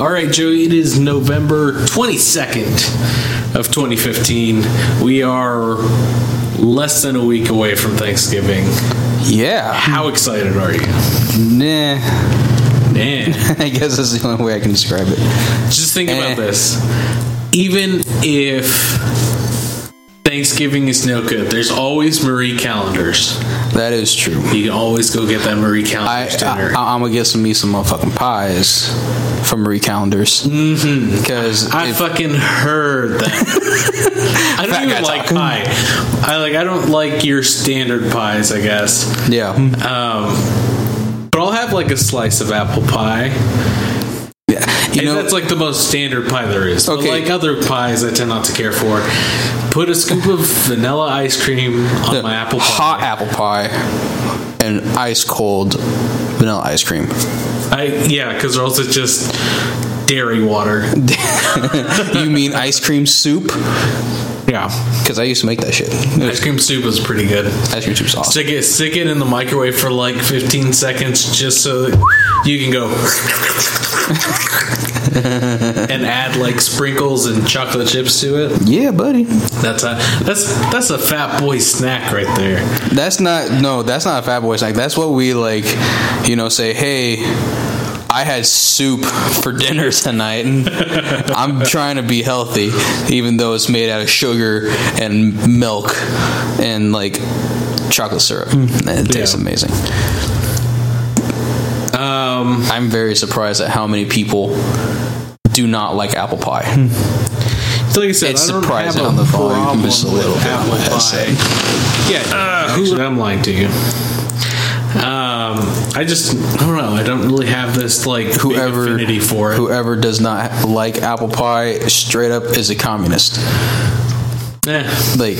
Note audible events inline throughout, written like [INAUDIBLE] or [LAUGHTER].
All right, Joey, it is November 22nd of 2015. We are less than a week away from Thanksgiving. Yeah. How excited are you? Nah. Man, [LAUGHS] I guess that's the only way I can describe it. just think Eh. about this. Even if Thanksgiving is no good, there's always Marie Callender's. That is true. You can always go get that Marie I, calendars I, dinner. I'm gonna get some me some motherfucking pies from Marie Callender's. Mm-hmm. Because I fucking heard that. [LAUGHS] I don't even like talk. pie. I like. I don't like your standard pies. I guess. yeah, Um, but I'll have like a slice of apple pie. yeah. You and know, that's like the most standard pie there is. But Okay. like other pies, I tend not to care for. Put a scoop of vanilla ice cream on my apple pie. hot apple pie and ice cold vanilla ice cream. I yeah, because or else it's just dairy water. [LAUGHS] you mean ice cream soup? Yeah, Because I used to make that shit. ice cream soup is pretty good. Ice cream soup's awesome. Stick it, stick it in the microwave for like 15 seconds just so that you can go [LAUGHS] and add like sprinkles and chocolate chips to it. Yeah, buddy. That's a that's that's a fat boy snack right there. That's not no. That's not a fat boy snack. That's what we like. You know, say, hey, I had soup for dinner tonight. And [LAUGHS] I'm trying to be healthy, even though it's made out of sugar and milk and like chocolate syrup. It tastes Yeah. amazing. Um, I'm very surprised at how many people do not like apple pie. so like I said, It's I don't surprising have on the volume, just a little bit apple pie. Yeah, uh, who, I'm lying to you. Um, I just I don't know. I don't really have this like Whoever affinity for it. whoever does not like apple pie straight up is a communist. Eh. like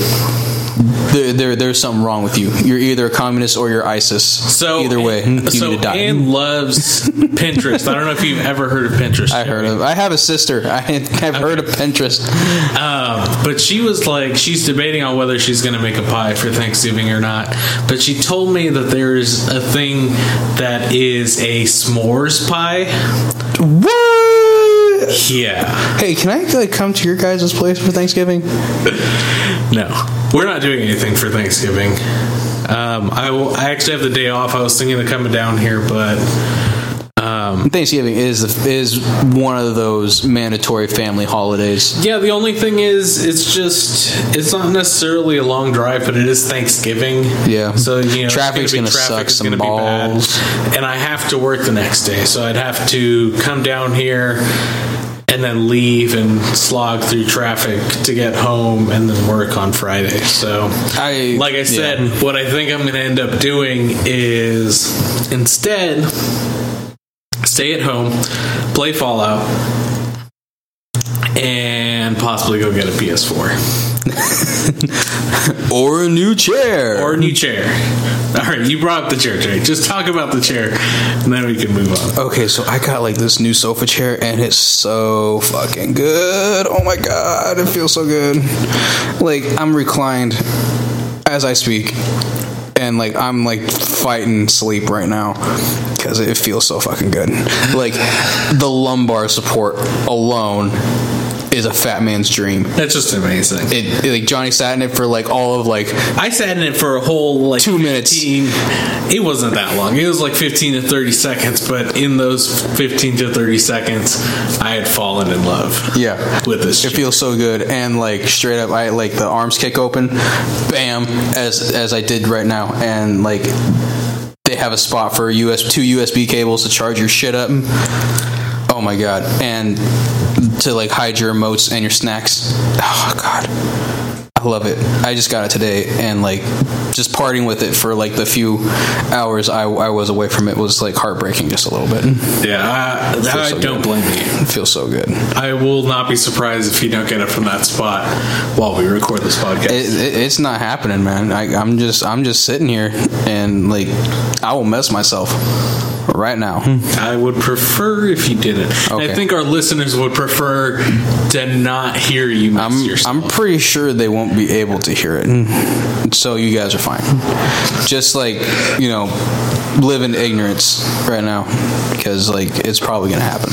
there, there there's something wrong with you. You're either a communist or you're ISIS. So either way, you so need to die. Anne loves Pinterest. I don't know if you've ever heard of Pinterest. I heard of. I have a sister. I have heard of Pinterest. Um, but she was like, she's debating on whether she's going to make a pie for Thanksgiving or not. But she told me that there's a thing that is a s'mores pie. What? Yeah. Hey, can I like come to your guys' place for Thanksgiving? [LAUGHS] No, we're not doing anything for Thanksgiving. Um, I, will, I actually have the day off. I was thinking of coming down here, but Thanksgiving is is one of those mandatory family holidays. yeah, the only thing is, it's just, it's not necessarily a long drive, but it is Thanksgiving. Yeah. So, you know, Traffic's gonna, gonna be, traffic suck is some gonna be bad. balls. And I have to work the next day, so I'd have to come down here and then leave and slog through traffic to get home and then work on Friday. So, I like I said, yeah. what I think I'm going to end up doing is instead stay at home, play Fallout, and possibly go get a PS4 [LAUGHS] or a new chair. or a new chair. All right, you brought up the chair, Jay. Just talk about the chair, and then we can move on. Okay, so I got like this new sofa chair and it's so fucking good. Oh my god, it feels so good. Like I'm reclined as I speak and like I'm like fighting sleep right now cuz it feels so fucking good. Like the lumbar support alone is a fat man's dream. That's just amazing. It, like Johnny sat in it for like all of like I sat in it for a whole like Two minutes. 15 It wasn't that long. It was like 15 to 30 seconds, but in those 15 to 30 seconds, I had fallen in love. Yeah. with this. It feels so good, and like straight up, I like the arms kick open, bam, as as I did right now, and like they have a spot for US two USB cables to charge your shit up. Oh my god, and to like hide your emotes and your snacks. Oh god. I love it. I just got it today, and like just parting with it for like the few hours I, I was away from it was like heartbreaking just a little bit. yeah, I, I so don't good. blame you. It feels so good. I will not be surprised if you don't get it from that spot while we record this podcast. It, it, it's not happening, man. I, I'm just I'm just sitting here and like I will mess myself right now. [LAUGHS] I would prefer if you didn't. And I think our listeners would prefer to not hear you I'm yourself. I'm pretty sure they won't be able to hear it, so you guys are fine. Just like you know, live in ignorance right now because like it's probably gonna happen.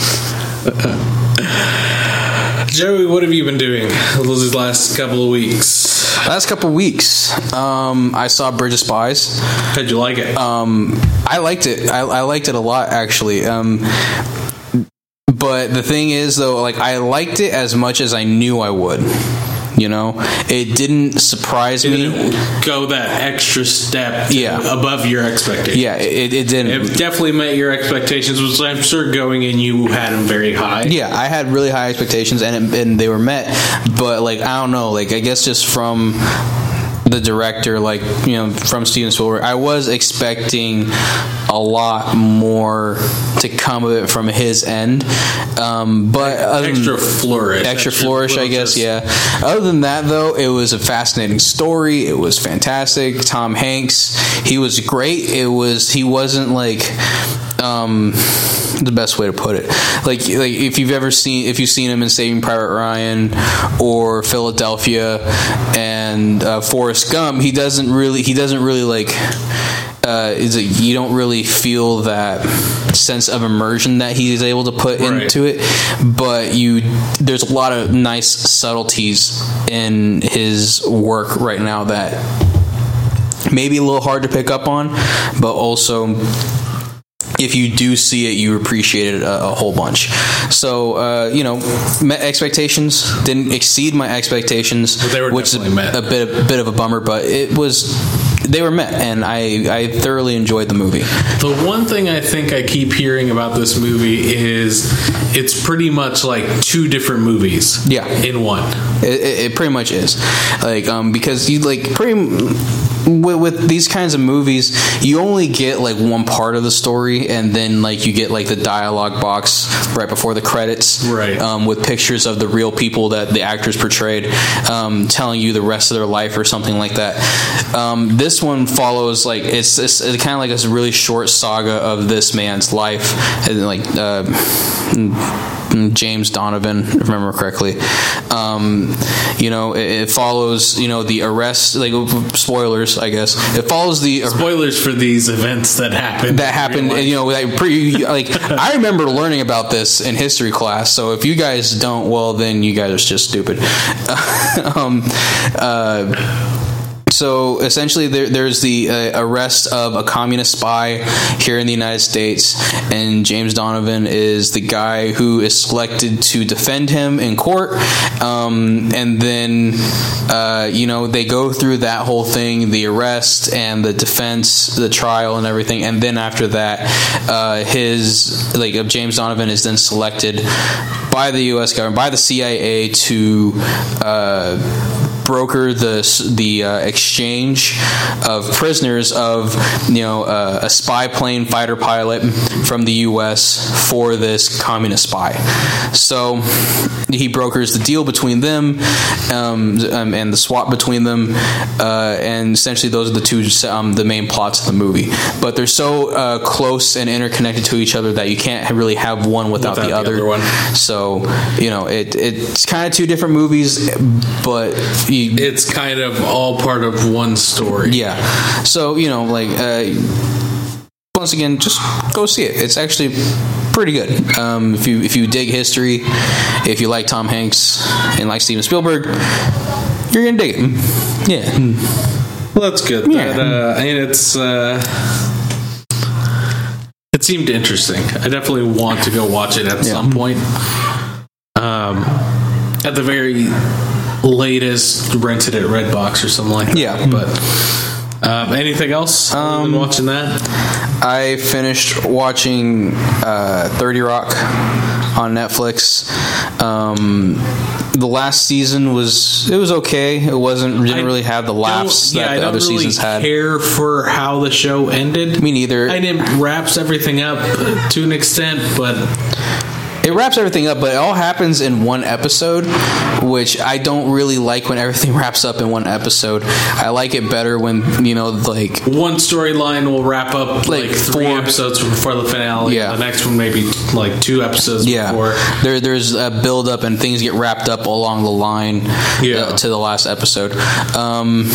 [LAUGHS] Joey, what have you been doing these last couple of weeks? Last couple weeks, um, I saw Bridge of Spies. How'd you like it? Um, I liked it. I, I liked it a lot, actually. Um, but the thing is, though, like I liked it as much as I knew I would. You know, it didn't surprise me. Didn't go that extra step Yeah. above your expectations. Yeah, it, it didn't. It definitely met your expectations, which I'm sure going in you had them very high. Yeah, I had really high expectations, and it, and they were met. But like, I don't know, like I guess just from the director, like you know, from Steven Spielberg, I was expecting a lot more to come of it from his end. Um, but Extra flourish. extra flourish, I guess. Yeah. Other than that, though, it was a fascinating story. It was fantastic. Tom Hanks, he was great. It was he wasn't like. Um, the best way to put it, like like if you've ever seen if you've seen him in Saving Private Ryan or Philadelphia and uh, Forrest Gump, he doesn't really he doesn't really like uh, is it, you don't really feel that sense of immersion that he's able to put Right. into it but you there's a lot of nice subtleties in his work right now that maybe a little hard to pick up on but also if you do see it, you appreciate it a, a whole bunch. So, uh, you know, met expectations didn't exceed my expectations, they were which is definitely met. a bit a bit of a bummer. But it was they were met, and I I thoroughly enjoyed the movie. The one thing I think I keep hearing about this movie is it's pretty much like two different movies. Yeah. In one. It, it, it pretty much is like um because you like pretty with, with these kinds of movies you only get like one part of the story and then like you get like the dialogue box right before the credits Right. um, with pictures of the real people that the actors portrayed um, telling you the rest of their life or something like that um, this one follows like it's, it's, it's kind of like a really short saga of this man's life and like uh, James Donovan, if I remember correctly. Um, you know, it, it follows, you know, the arrest, like spoilers, I guess. It follows the Spoilers for these events that happened. that happened, and, you know, like, pre, like I remember learning about this in history class. So if you guys don't, well, then you guys are just stupid. [LAUGHS] um, uh, so essentially, there, there's the uh, arrest of a communist spy here in the United States, and James Donovan is the guy who is selected to defend him in court. Um, and then, uh, you know, they go through that whole thing the arrest and the defense, the trial, and everything. And then after that, uh, his, like, uh, James Donovan is then selected by the U.S. government, by the CIA to. Broker the the uh, exchange of prisoners of you know uh, a spy plane fighter pilot from the U.S. for this communist spy. So he brokers the deal between them um, um, and the swap between them, uh, and essentially those are the two um, the main plots of the movie. But they're so uh, close and interconnected to each other that you can't really have one without, Without the, the other. So you know it it's kind of two different movies, but you, It's kind of all part of one story. yeah. So you know, like uh, once again, just go see it. It's actually pretty good. Um, if you if you dig history, if you like Tom Hanks and like Steven Spielberg, you're gonna dig it. Yeah. Well, that's good. Yeah. That, uh, and it's. Uh, it seemed interesting. I definitely want to go watch it at some point. Um, at the very latest, rented it at Redbox or something like that. Yeah. But um, anything else? than watching that. I finished watching uh, Thirty Rock on Netflix. Um, the last season was it was okay. It wasn't didn't I really have the laughs yeah, that the other really seasons had. care for how the show ended. Me neither. I didn't wraps everything up to an extent, but It wraps everything up, but it all happens in one episode, which I don't really like when everything [LAUGHS] wraps up in one episode. I like it better when, you know, like one storyline will wrap up like, Like three four- episodes before the finale. Yeah. The next one maybe like two episodes yeah, before. there there's a build up and things get wrapped up along the line Yeah. uh, to the last episode. Um,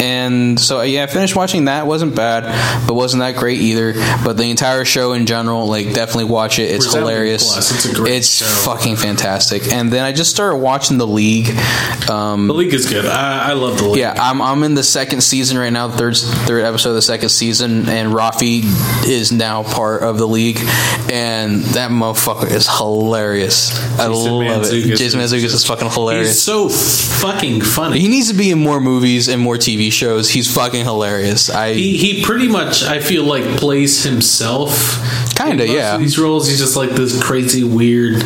and so yeah, I finished watching that. wasn't bad, but wasn't that great either. But the entire show in general, like definitely watch it. It's Resounding hilarious. plus. It's a great It's show. fucking fantastic. And then I just started watching The League. Um, the league is good. I, I love the league. yeah, I'm, I'm in the second season right now, third third episode of the second season, and Rafi is now part of the league, and that motherfucker is hilarious. I love Mantzoukas it. Jason is is fucking hilarious. He's so fucking funny. he needs to be in more movies and more TV shows. He's fucking hilarious. I He, he pretty much, I feel like, plays himself. Kinda, yeah. Of these roles, he's just like this crazy, weird.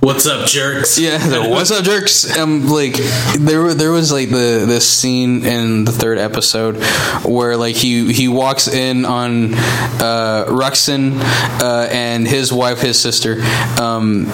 What's up, jerks? Yeah, the, [LAUGHS] what's up, jerks? Um, like there, were- there was like the this scene in the third episode where like he he walks in on uh, Ruxin uh, and his wife, his sister, um,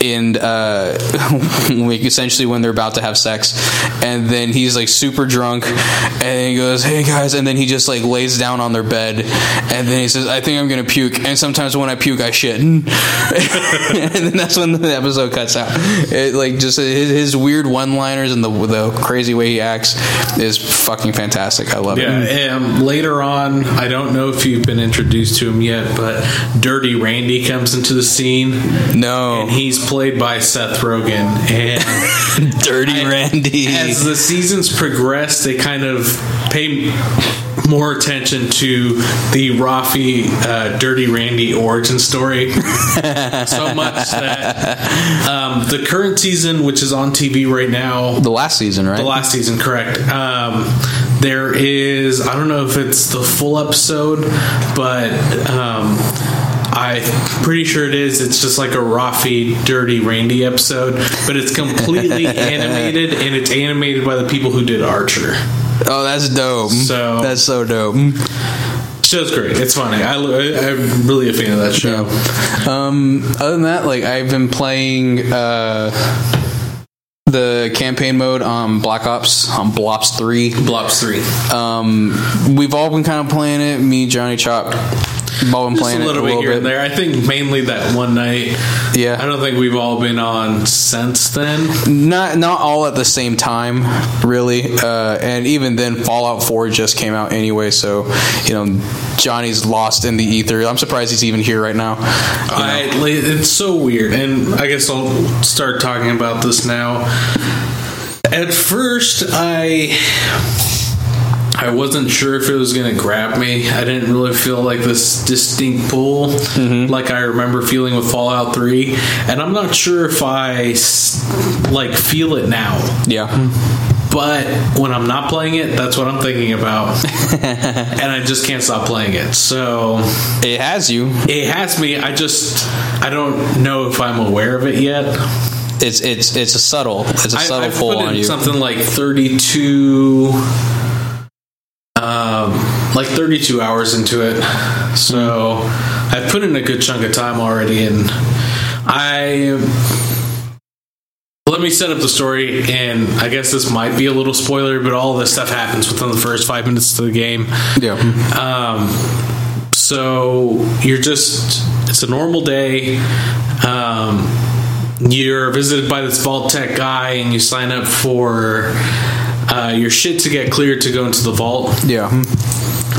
and uh, [LAUGHS] essentially when they're about to have sex, and then he's like super drunk, and he goes, "Hey guys," and then he just like lays down on their bed, and then he says, "I think I'm gonna puke," and sometimes when I puke, I shit, [LAUGHS] and then that's when the episode cuts out. It, like just his, his weird one-liners and the the crazy way he acts is fucking fantastic. I love it. Yeah, um, later on, I don't know if you've been introduced to him yet, but Dirty Randy comes into the scene, No, and he's played by Seth Rogen. And [LAUGHS] Dirty Randy. as the seasons progress, they kind of pay more attention to the Rafi uh, Dirty Randy origin story [LAUGHS] so much that um, the current season, which is on TV right now, the last season, right? the last season, correct. Um, there is, I don't know if it's the full episode, but um, I'm pretty sure it is. It's just like a Rafi Dirty Randy episode, but it's completely [LAUGHS] animated, and it's animated by the people who did Archer. oh, that's dope. So- that's so dope. Show's great. It's funny. I, I'm really a fan of that show. Um, other than that, like I've been playing uh, the campaign mode on Black Ops on Blops Three. Blops 3. Um, we've all been kind of playing it. Me, Johnny Chop, we've Just playing a little it a bit little here bit. and there. I think mainly that one night. Yeah. I don't think we've all been on since then. Not not all at the same time, really. Uh, and even then, Fallout Four just came out anyway, so you know Johnny's lost in the ether. I'm surprised he's even here right now. I, it's so weird, and I guess I'll start talking about this now. At first, I I wasn't sure if it was going to grab me. I didn't really feel like this distinct pull, like I remember feeling with Fallout Three, and I'm not sure if I like feel it now. Yeah, But when I'm not playing it, that's what I'm thinking about, [LAUGHS] and I just can't stop playing it. So it has you. it has me. I just I don't know if I'm aware of it yet. It's it's it's a subtle. It's a subtle I pull put on you. something like 32, um, like 32 hours into it. So I've put in a good chunk of time already, and I. Let me set up the story, and I guess this might be a little spoiler, but all this stuff happens within the first five minutes of the game. Yeah. Um, so you're just, it's a normal day. Um, you're visited by this Vault-Tec guy, and you sign up for uh, your shit to get cleared to go into the vault. Yeah.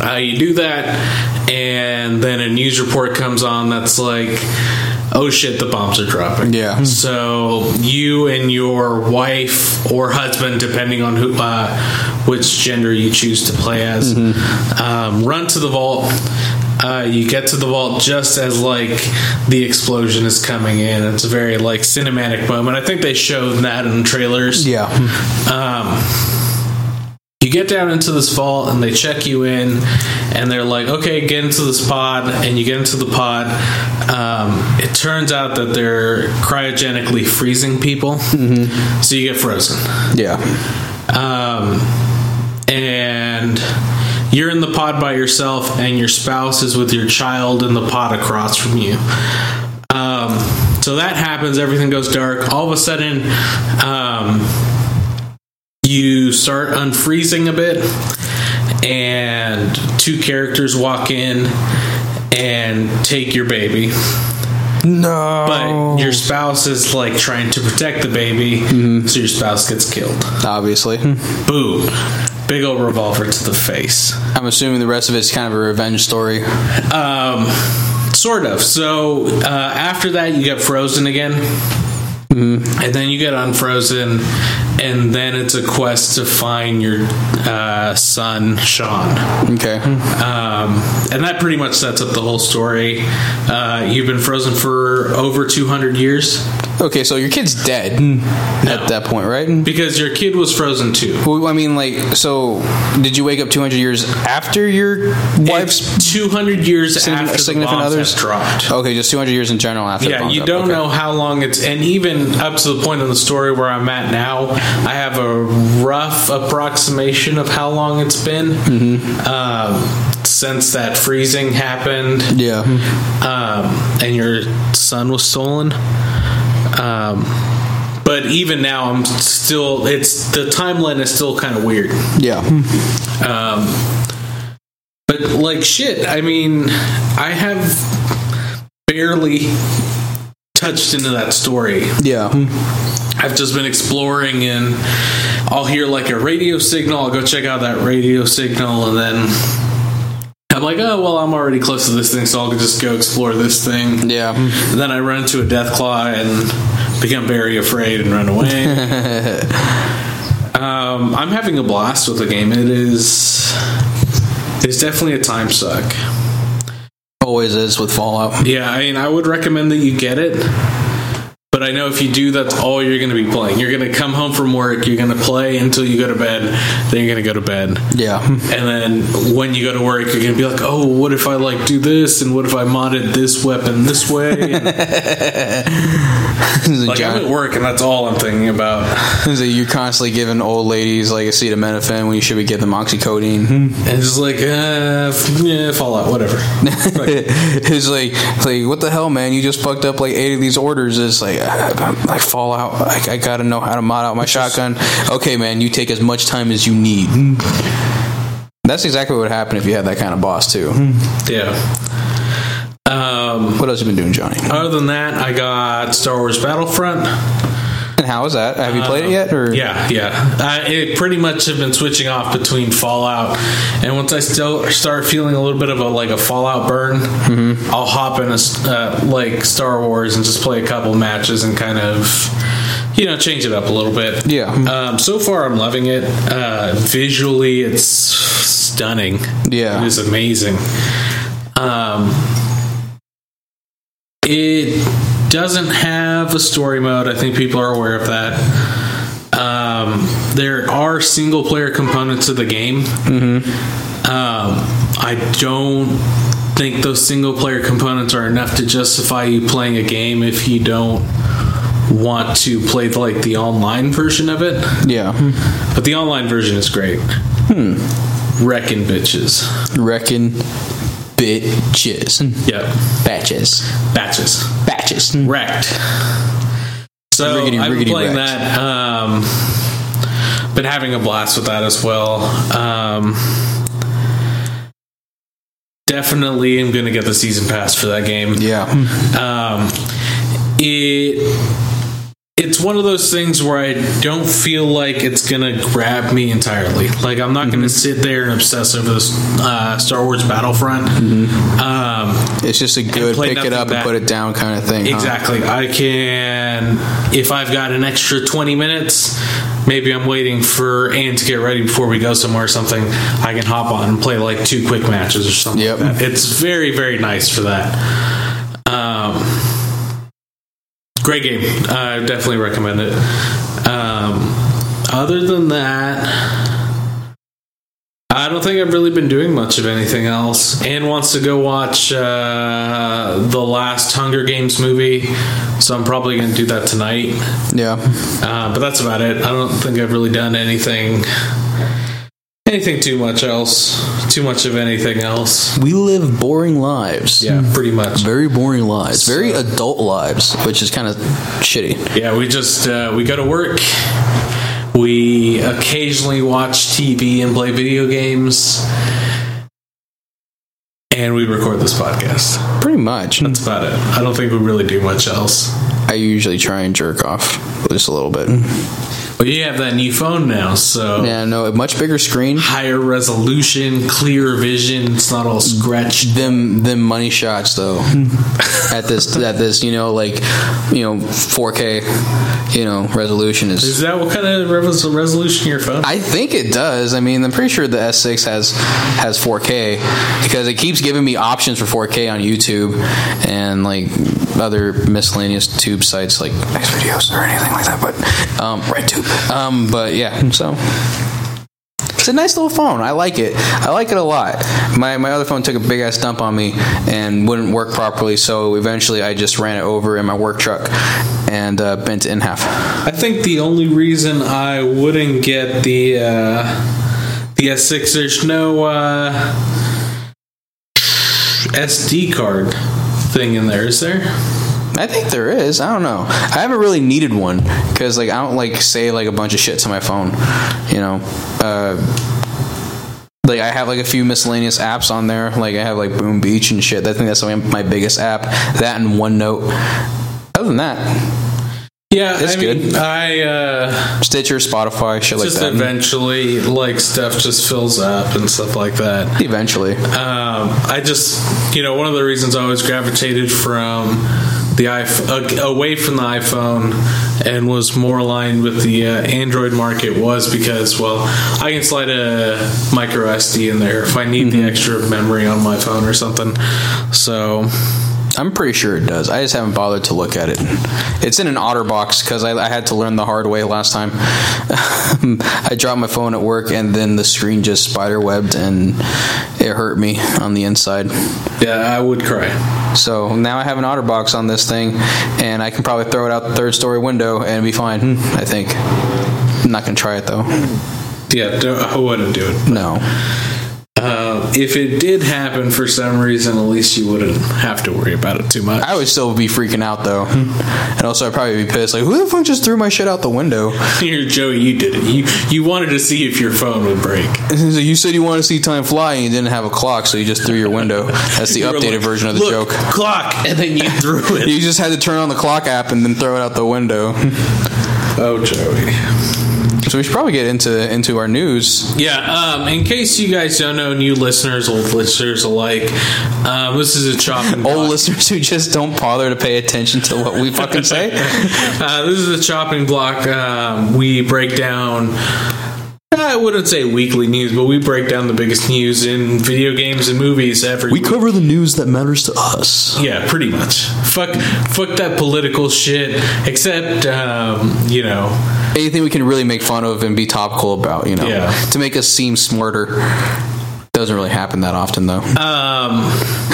Uh, you do that, and then a news report comes on that's like, oh shit, the bombs are dropping. Yeah. So you and your wife or husband, depending on who, uh, which gender you choose to play as, um, run to the vault. Uh, you get to the vault just as like the explosion is coming in. It's a very like cinematic moment. I think they showed that in trailers. Yeah. Um, you get down into this vault and they check you in and they're like okay get into this pod and you get into the pod. Um, it turns out that they're cryogenically freezing people so you get frozen. Yeah. um, and you're in the pod by yourself and your spouse is with your child in the pod across from you. Um, so that happens. Everything goes dark. All of a sudden um, you start unfreezing a bit and two characters walk in and take your baby No. but your spouse is like trying to protect the baby so your spouse gets killed obviously, boom big old revolver to the face I'm assuming the rest of it's kind of a revenge story. um Sort of. So uh, after that, you get frozen again. And then you get unfrozen, and then it's a quest to find your uh, son, Sean. Okay. Um, and that pretty much sets up the whole story. Uh, you've been frozen for over 200 years Okay, so your kid's dead at that point, right? because your kid was frozen too. Well, I mean, like, so did you wake up 200 years after your wife's? It's 200 years after significant others? dropped. Okay, just 200 years in general after. Yeah, you don't Okay. know how long it's, and even up to the point in the story where I'm at now, I have a rough approximation of how long it's been Mm-hmm. um, since that freezing happened, Yeah. um, and your son was stolen. Um, but even now, I'm still. It's the timeline is still kind of weird. Yeah. Um, but like shit, I mean, I have barely touched into that story. Yeah. I've just been exploring and I'll hear like a radio signal, I'll go check out that radio signal and then I'm like, oh well I'm already close to this thing, so I'll just go explore this thing. Yeah. And then I run into a Deathclaw and become very afraid and run away. [LAUGHS] um, I'm having a blast with the game. It is it's definitely a time suck. Always is with Fallout. Yeah, I mean, I would recommend that you get it. But I know if you do, that's all you're going to be playing. You're going to come home from work, you're going to play until you go to bed, then you're going to go to bed. Yeah. [LAUGHS] And then when you go to work, you're going to be like, oh, what if I like do this? And what if I modded this weapon this way? And, [LAUGHS] [LAUGHS] [LAUGHS] like, I'm at work and that's all I'm thinking about. So you're constantly giving old ladies like acetaminophen when you should be giving them oxycodone. And just like, uh, f- yeah, Fallout, whatever. [LAUGHS] Like, it's like, what the hell, man? You just fucked up like eight of these orders. It's like, I, like Fallout. I, I gotta know how to mod out my shotgun. Okay, man, you take as much time as you need. That's exactly what would happen if you had that kind of boss too. yeah. Um, What else have you been doing, Johnny? other than that, I got Star Wars Battlefront. And how is that? Have you played it yet? Or Yeah, yeah. I it pretty much have been switching off between Fallout, and once I still start feeling a little bit of a like a Fallout burn, I'll hop in a uh, like Star Wars and just play a couple matches and kind of you know change it up a little bit. Yeah. Um, so far, I'm loving it. Uh, visually, it's stunning. Yeah. It is amazing. Um, it doesn't have a story mode. I think people are aware of that. Um, there are single player components of the game. Um, I don't think those single player components are enough to justify you playing a game if you don't want to play like the online version of it. yeah, But the online version is great. Hmm. Wrecking bitches. reckon bitches, Yep. batches, Batches. batches. Wrecked. So Riggedy, I've been riggedy playing wrecked. that. Um, been having a blast with that as well. Um, definitely am going to get the season pass for that game. Yeah, Um, it it's one of those things where I don't feel like it's gonna grab me entirely. Like I'm not gonna sit there and obsess over this uh, Star Wars Battlefront. Um, it's just a good pick it up and put it down kind of thing. huh? Exactly. I can, if I've got an extra 20 minutes, maybe I'm waiting for Ann to get ready before we go somewhere or something, I can hop on and play like two quick matches or something Yep. like. It's very, very nice for that. Great game. I definitely recommend it. Um, other than that, I don't think I've really been doing much of anything else. Anne wants to go watch uh, the last Hunger Games movie, so I'm probably going to do that tonight. Yeah, Uh, but that's about it. I don't think I've really done anything, anything too much else, too much of anything else. we live boring lives. Yeah, pretty much. Very boring lives, very adult lives, which is kind of shitty. Yeah, we just uh, we go to work. We occasionally watch TV and play video games, and we record this podcast. Pretty much. That's about it. I don't think we really do much else. I usually try and jerk off just a little bit. Well, you have that new phone now, so Yeah, no, a much bigger screen. higher resolution, clearer vision. It's not all scratched. Them them money shots though. [LAUGHS] at this at this you know like you know 4K you know resolution is. Is that what kind of res- resolution your phone? I think it does. I mean, I'm pretty sure the S6 has has 4K because it keeps giving me options for 4K on YouTube and like other miscellaneous tube sites like Xvideos or anything like that. But um, RedTube. Um, but yeah, so it's a nice little phone. I like it. I like it a lot. My my other phone took a big ass dump on me and wouldn't work properly. So eventually, I just ran it over in my work truck and uh, bent it in half. I think the only reason I wouldn't get the uh, the S6, there's no uh, SD card thing in there, is there? I think there is. I don't know. I haven't really needed one because like I don't like say like a bunch of shit to my phone. You know, uh, like I have like a few miscellaneous apps on there. Like I have like Boom Beach and shit. I think that's my my biggest app. That and OneNote. Other than that, Yeah, It's I mean, good. I uh, Stitcher, Spotify, shit like that. eventually like stuff just fills up and stuff like that. Eventually, Um, I just, you know, one of the reasons I always gravitated from the iPhone, uh, away from the iPhone and was more aligned with the uh, Android market was because, well, I can slide a micro SD in there if I need the extra memory on my phone or something. So, I'm pretty sure it does. I just haven't bothered to look at it. It's in an OtterBox because I, I had to learn the hard way last time. [LAUGHS] I dropped my phone at work and then the screen just spider webbed and it hurt me on the inside. yeah, I would cry. So now I have an OtterBox on this thing and I can probably throw it out the third story window and be fine. I think. I'm not gonna try it though. Yeah, I wouldn't do it. No. If it did happen for some reason, at least you wouldn't have to worry about it too much. I would still be freaking out though, and also I'd probably be pissed. Like, who the fuck just threw my shit out the window? [LAUGHS] Here, Joey, you did it. You you wanted to see if your phone would break. [LAUGHS] Like, you said you wanted to see time fly and you didn't have a clock, so you just threw your window. That's the updated like, version of the "Look, joke. Clock, and then you threw [LAUGHS] it. You just had to turn on the clock app and then throw it out the window. oh, Joey. So we should probably get into into our news. Yeah. Um, in case you guys don't know, new listeners, old listeners alike, um, this is a chopping. Old block. listeners who just don't bother to pay attention to what we fucking say. [LAUGHS] Uh, this is a chopping block. Um, we break down. I wouldn't say weekly news, but we break down the biggest news in video games and movies every week. cover the news that matters to us. Yeah, pretty much. Fuck, fuck that political shit. Except, um, you know, Anything we can really make fun of and be topical about, you know, Yeah. to make us seem smarter. Doesn't really happen that often, though. um,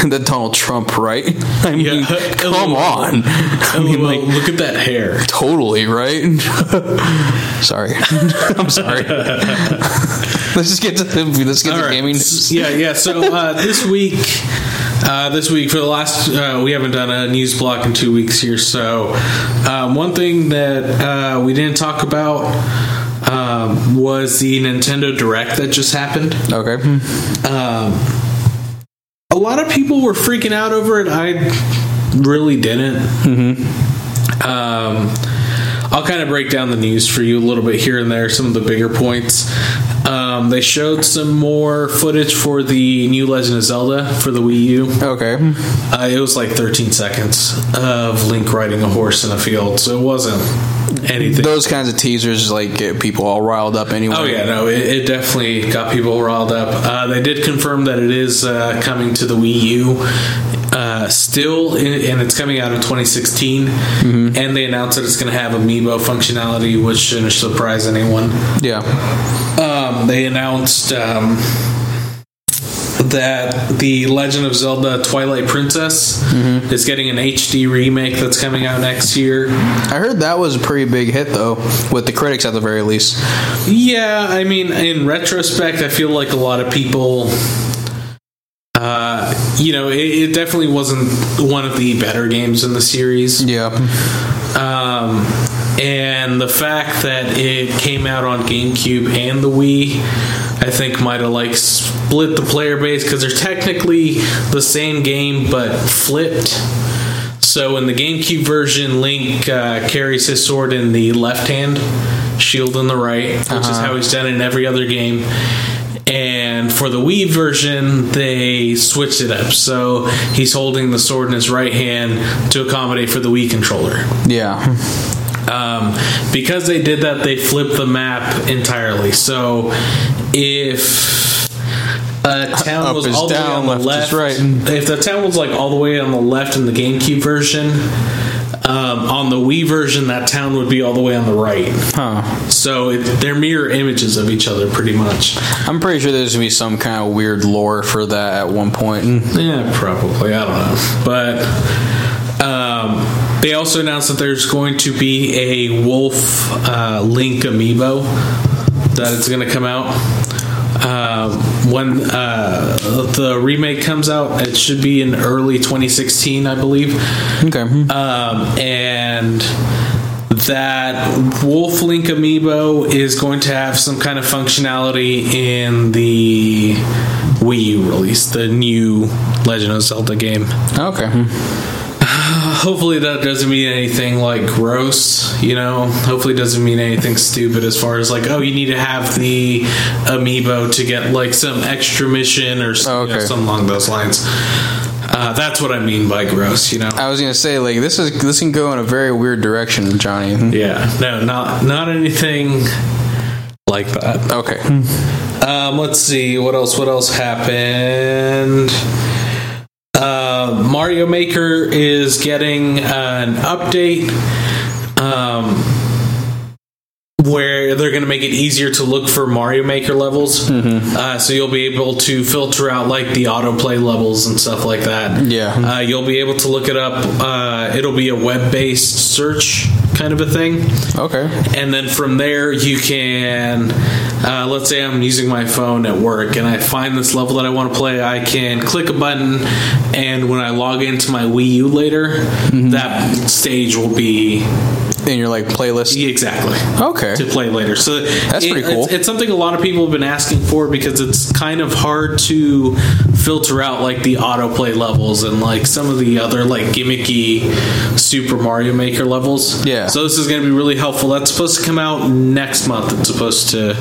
[LAUGHS] the Donald Trump, right? I mean, Yeah. come on. I mean, like, look at that hair. totally, right? [LAUGHS] sorry. [LAUGHS] I'm sorry. let's just get to let's get All to right. gaming. Yeah, yeah. So uh, this week, uh, this week for the last, uh, we haven't done a news block in two weeks here. So um, one thing that uh, we didn't talk about um, was the Nintendo Direct that just happened. Okay. Um, a lot of people were freaking out over it. I really didn't. Um, I'll kind of break down the news for you a little bit here and there, some of the bigger points. Um, they showed some more footage for the new Legend of Zelda for the Wii U. Okay. Uh, it was like 13 seconds of Link riding a horse in a field, so it wasn't anything. Those kinds of teasers like get people all riled up anyway. Oh yeah, no, it, it definitely got people riled up. Uh, they did confirm that it is uh, coming to the Wii U uh, still, in, and it's coming out in 2016. And they announced that it's going to have amiibo functionality, which shouldn't surprise anyone. Yeah. Um, they announced um, that the Legend of Zelda Twilight Princess is getting an HD remake that's coming out next year. I heard that was a pretty big hit though, with the critics at the very least. Yeah, I mean, in retrospect, I feel like a lot of people, you know, it, it definitely wasn't one of the better games in the series. Yeah. Um, and the fact that it came out on GameCube and the Wii, I think might have like split the player base because they're technically the same game but flipped. So in the GameCube version, Link uh, carries his sword in the left hand, shield in the right, which is how he's done in every other game. And for the Wii version, they switched it up. So he's holding the sword in his right hand to accommodate for the Wii controller. Yeah. Um, because they did that, they flipped the map entirely. So if a town Up was all the down, way on the left right. if the town was like all the way on the left in the GameCube version, on the Wii version, that town would be all the way on the right. Huh. So it, they're mirror images of each other, pretty much. I'm pretty sure there's gonna be some kind of weird lore for that at one point. Yeah, probably. I don't know. But um, they also announced that there's going to be a Wolf uh, Link amiibo that it's going to come out. Um, when uh, the remake comes out, it should be in early 2016, I believe. Okay. Um, and that Wolf Link amiibo is going to have some kind of functionality in the Wii U release, the new Legend of Zelda game. Okay. [SIGHS] [SIGHS] Hopefully, that doesn't mean anything like gross, you know? Hopefully, it doesn't mean anything stupid as far as like, oh, you need to have the amiibo to get like some extra mission or Oh, you know, something along those lines. Uh, that's what I mean by gross, you know? I was gonna say like this is this can go in a very weird direction, Johnny. Yeah, no, not not anything like that. Okay. Um, let's see what else. What else happened? Mario Maker is getting an update. Um, where they're going to make it easier to look for Mario Maker levels, uh, so you'll be able to filter out like the autoplay levels and stuff like that. Yeah. uh, you'll be able to look it up. Uh, it'll be a web-based search kind of a thing Okay. and then from there you can uh, let's say i'm using my phone at work and i find this level that i want to play i can click a button and when i log into my wii u later Mm-hmm. that stage will be In your like playlist. exactly Okay. to play later so That's it- pretty cool. it's, it's something a lot of people have been asking for because it's kind of hard to filter out like the autoplay levels and like some of the other like gimmicky super mario maker levels. Yeah. so this is going to be really helpful. That's supposed to come out next month. It's supposed to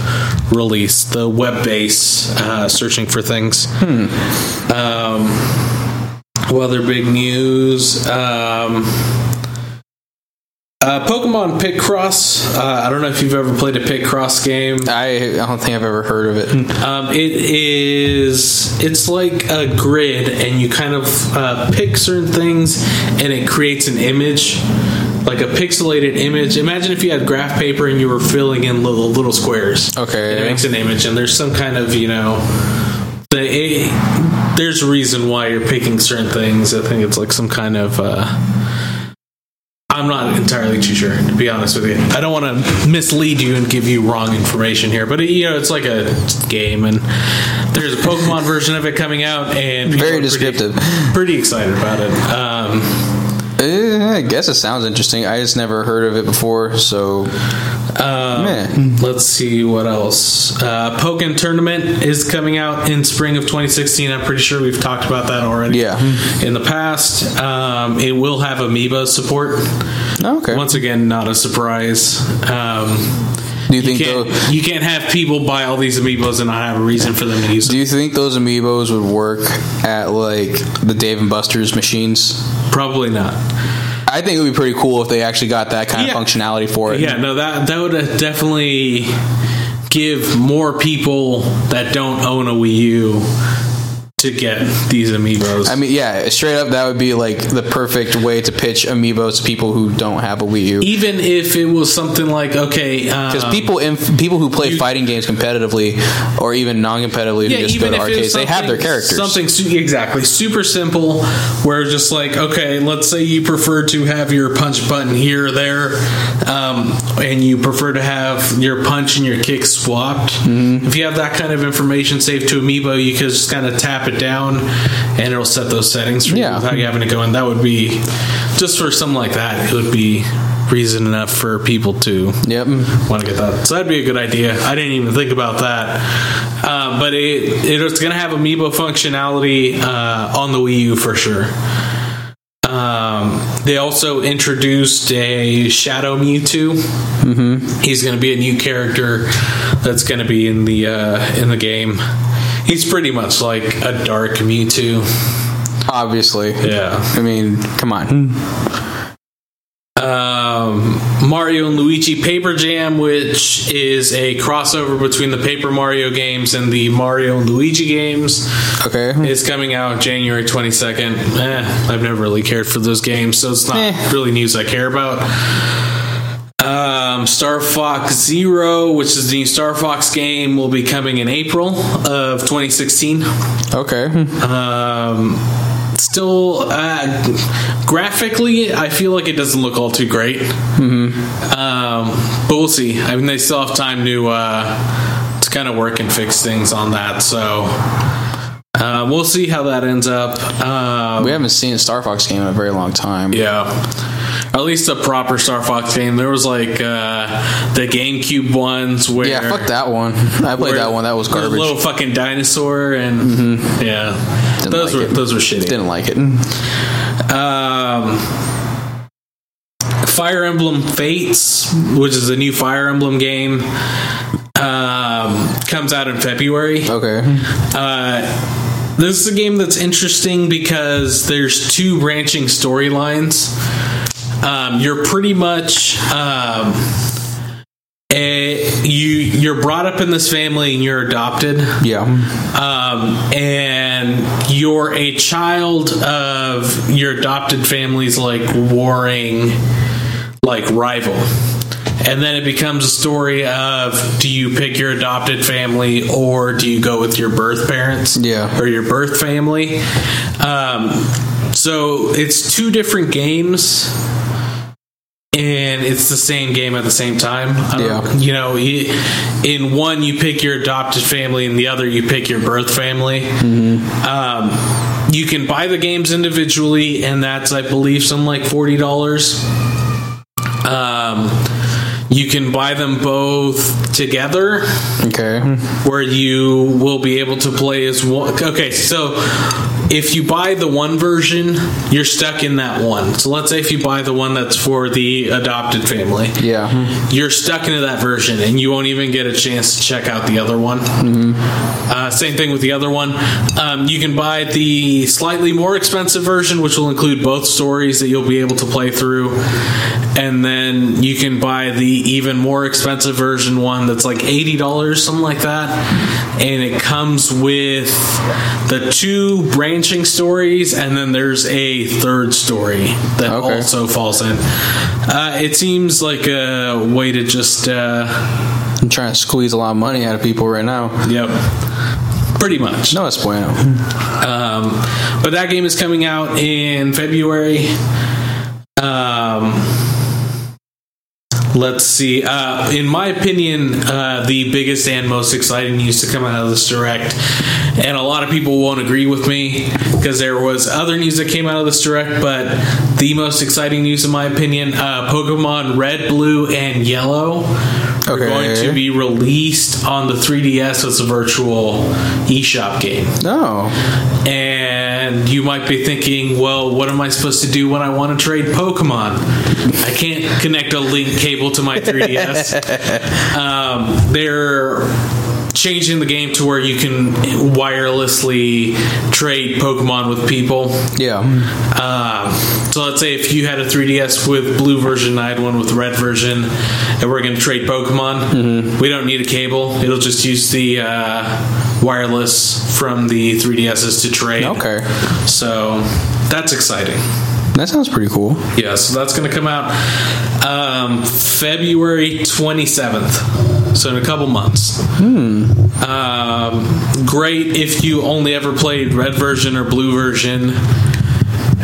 release. The web base uh, searching for things. Hmm. um, what other big news um, uh, Pokemon Picross. Uh, I don't know if you've ever played a Picross game. I, I don't think I've ever heard of it. Um, it is. It's like a grid, and you kind of uh, pick certain things, and it creates an image, like a pixelated image. Imagine if you had graph paper and you were filling in little little squares. Okay. And it makes an image, and there's some kind of you know. The, it, there's a reason why you're picking certain things. I think it's like some kind of. Uh, I'm not entirely too sure, to be honest with you. I don't want to mislead you and give you wrong information here, but you know, it's like a game, and there's a Pokemon version of it coming out, and Very are pretty- descriptive. Pretty, excited about it. Um, I guess it sounds interesting. I just never heard of it before, so um, let's see what else. Uh, Pokken Tournament is coming out in spring of 2016. I'm pretty sure we've talked about that already. Yeah. In the past, um, it will have Amiibo support. okay. Once again, not a surprise. Um, do you You think can't, tho- you can't have people buy all these amiibos and not have a reason for them to use do you think those amiibos would work at like the Dave and Buster's machines? Probably not. I think it would be pretty cool if they actually got that kind Yeah. of functionality for it. Yeah, no, that that would uh, definitely give more people that don't own a Wii U to get these amiibos. I mean, yeah, straight up, that would be like the perfect way to pitch amiibos to people who don't have a Wii U. even if it was something like okay, Because um, people, in, people who play you- fighting games competitively, or even non-competitively, yeah, who just go to arcades, they have their characters. Something su- exactly super simple, where just like okay, let's say you prefer to have your punch button here or there, um, and you prefer to have your punch and your kick swapped. Mm-hmm. If you have that kind of information saved to Amiibo, you can just kind of tap it down, and it'll set those settings for you without you having to go in. That would be just for something like that. It would be reason enough for people to Yep. want to get that. So that'd be a good idea. I didn't even think about that. Um, but it, it's going to have amiibo functionality uh, on the Wii U for sure. Um, Um, they also introduced a Shadow Mewtwo. Mm-hmm. He's going to be a new character that's going to be in the uh, in the game. He's pretty much like a dark Mewtwo. Obviously. Yeah. I mean, come on. um, Mario and Luigi Paper Jam, which is a crossover between the Paper Mario games and the Mario and Luigi games, Okay. is coming out January 22nd. Eh, I've never really cared for those games, so it's not Eh. really news I care about. Um, Star Fox Zero, which is the new Star Fox game, will be coming in April of 2016. Okay. Um, still, uh, graphically, I feel like it doesn't look all too great. Um, but we'll see. I mean, they still have time to uh, to kind of work and fix things on that. So uh, we'll see how that ends up. Um, We haven't seen a Star Fox game in a very long time. yeah. At least a proper Star Fox game. There was like uh, the GameCube ones where Yeah, fuck that one. I played that one. That was garbage. Little fucking dinosaur and yeah, Didn't those like were it. those were shitty. Didn't like it. Um, Fire Emblem Fates, which is a new Fire Emblem game, um, comes out in February. Okay. Uh, this is a game that's interesting because there's two branching storylines. Um, you're pretty much um, a, you you're brought up in this family and you're adopted. Yeah. um, and you're a child of your adopted family's like warring like rival. And then it becomes a story of do you pick your adopted family or do you go with your birth parents? Yeah. or your birth family? Um, so it's two different games and it's the same game at the same time. Don't- Yeah. You know, in one you pick your adopted family, and the other you pick your birth family. Um, you can buy the games individually, and that's I believe some like forty dollars. Um, you can buy them both together Okay. where you will be able to play as one. Okay, so if you buy the one version, you're stuck in that one. So let's say if you buy the one that's for the adopted family, Yeah. you're stuck into that version and you won't even get a chance to check out the other one. Uh, same thing with the other one. Um, you can buy the slightly more expensive version, which will include both stories that you'll be able to play through. And then you can buy the even more expensive version one that's like $80, something like that. And it comes with the two branching stories, and then there's a third story that Okay. also falls in. Uh, it seems like a way to just, uh, I'm trying to squeeze a lot of money out of people right now. yep, pretty much. No, it's bueno. Um, but that game is coming out in February. Um, let's see. Uh, in my opinion, uh, the biggest and most exciting news to come out of this direct, and a lot of people won't agree with me because there was other news that came out of this direct, but the most exciting news, in my opinion, uh, Pokemon Red, Blue, and Yellow. Are Okay. going to be released on the 3DS as a virtual eShop game. Oh. And you might be thinking, well, what am I supposed to do when I want to trade Pokemon? I can't connect a link cable to my 3DS. [LAUGHS] um, they're changing the game to where you can wirelessly trade Pokemon with people. Yeah. Um, so let's say if you had a 3DS with blue version, I had one with red version, and we're going to trade Pokemon. We don't need a cable; it'll just use the uh, wireless from the 3DSs to trade. Okay. So that's exciting. That sounds pretty cool. Yeah, so that's going to come out um, February 27th. So in a couple months. Um, great if you only ever played red version or blue version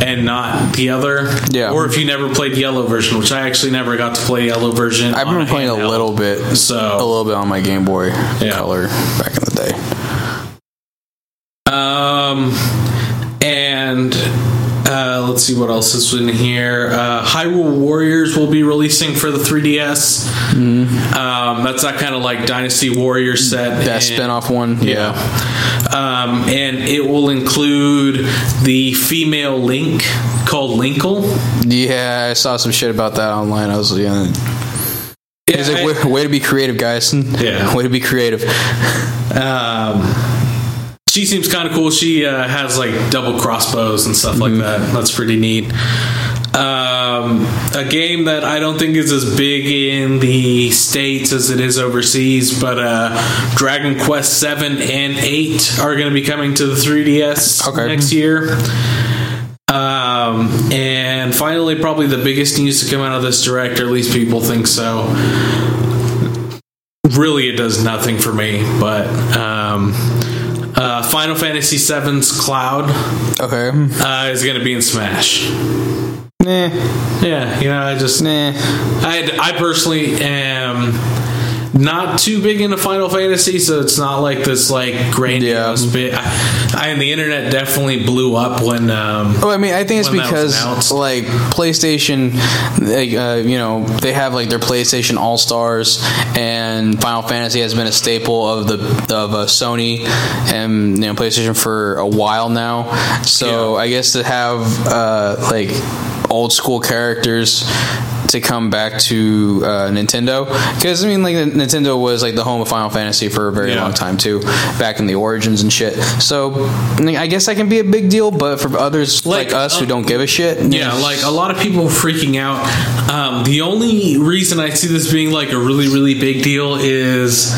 and not the other. Yeah. Or if you never played yellow version, which I actually never got to play yellow version. I've been playing a handheld. little bit, so a little bit on my Game Boy Yeah. Color back in the let's see what else is in here. Uh, Hyrule Warriors will be releasing for the 3DS. Um, that's that kind of like Dynasty Warrior set. That and- spin-off one. Yeah. Um, and it will include the female Link called Linkle. Yeah, I saw some shit about that online. I was yeah. He's like, I- way, way to be creative, guys. Yeah. Way to be creative. Um, she seems kind of cool. She uh, has like double crossbows and stuff like that. That's pretty neat. Um, a game that I don't think is as big in the states as it is overseas, but uh, Dragon Quest Seven and Eight are going to be coming to the 3DS Okay. next year. Um, and finally, probably the biggest news to come out of this direct, or at least people think so. Really, it does nothing for me, but um, uh, Final Fantasy VII's Cloud Okay. uh, is going to be in Smash. Nah. Yeah, you know, I just Nah. I, I personally am not too big into Final Fantasy, so it's not like this like grandiose Yeah. bit. I, I, and the internet definitely blew up when um, Oh, I mean, I think it's When that was because like PlayStation, like, uh, you know, they have like their PlayStation All Stars, and Final Fantasy has been a staple of the of uh, Sony and you know PlayStation for a while now. So I guess to have uh, like old school characters to come back to uh, Nintendo because I mean like Nintendo was like the home of Final Fantasy for a very Yeah. long time too back in the origins and shit so I, mean, I guess that can be a big deal but for others like, Like, us who uh, don't give a shit Yeah, like a lot of people freaking out. Um, the only reason I see this being like a really, really big deal is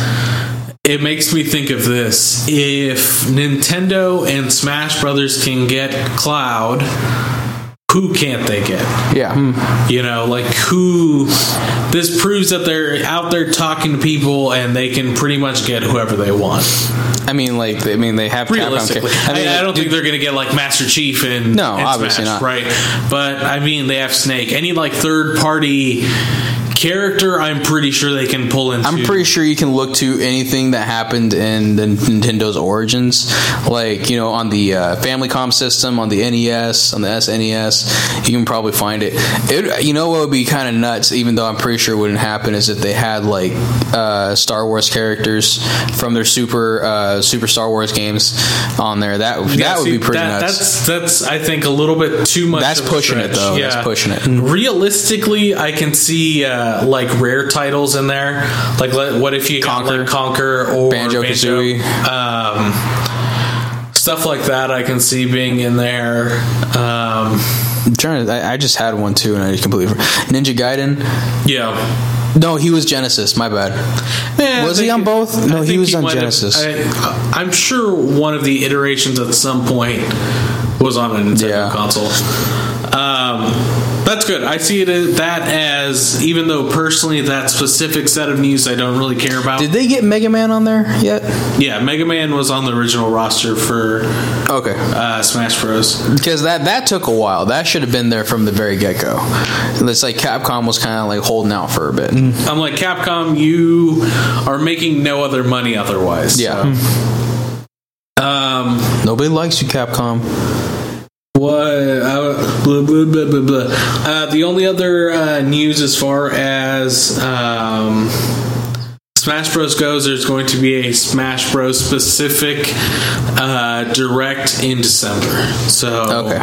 it makes me think of this. If Nintendo and Smash Brothers can get Cloud, who can't they get? yeah hmm. You know, like who. This proves that they're out there talking to people and they can pretty much get whoever they want. I mean like I mean they have Realistically, ca- I, mean I, like, don't think they're going to get like Master Chief and No, and obviously Smash, not. right? But I mean, they have Snake. Any like third party character, I'm pretty sure they can pull into. I'm pretty sure you can look to anything that happened in the Nintendo's origins, like you know on the uh, Famicom system, on the NES, on the SNES. You can probably find it. it you know what would be kind of nuts, even though I'm pretty sure it wouldn't happen, is if they had like uh, Star Wars characters from their Super uh, Super Star Wars games on there. That Yeah, that would see, be pretty that- nuts. That's that's I think a little bit too much. That's pushing it, though. That's pushing it. Realistically, I can see uh, like rare titles in there. Like, let- what if you Conker. like Conker or Banjo-Kazooie. Um, stuff like that, I can see being in there. Um, I'm trying to, I, I just had one too, and I completely. Ninja Gaiden. yeah. No, he was Genesis. My bad. Was he on both? No, he was on might have- Genesis. I, I'm sure one of the iterations at some point was on a Nintendo Yeah. console. Um, that's good. I see it as, that as, even though personally that specific set of news I don't really care about. Did they get Mega Man on there yet? yeah, Mega Man was on the original roster for Okay. uh, Smash Bros. Because that that took a while. That should have been there from the very get go. It's like Capcom was kind of like holding out for a bit. I'm like, Capcom, you are making no other money otherwise. Yeah. so. Um, Nobody likes you, Capcom. What? Blah, blah, blah, blah, blah. Uh, the only other uh, news as far as um, Smash Bros. goes, there's going to be a Smash Bros. specific uh, direct in December. So, Okay.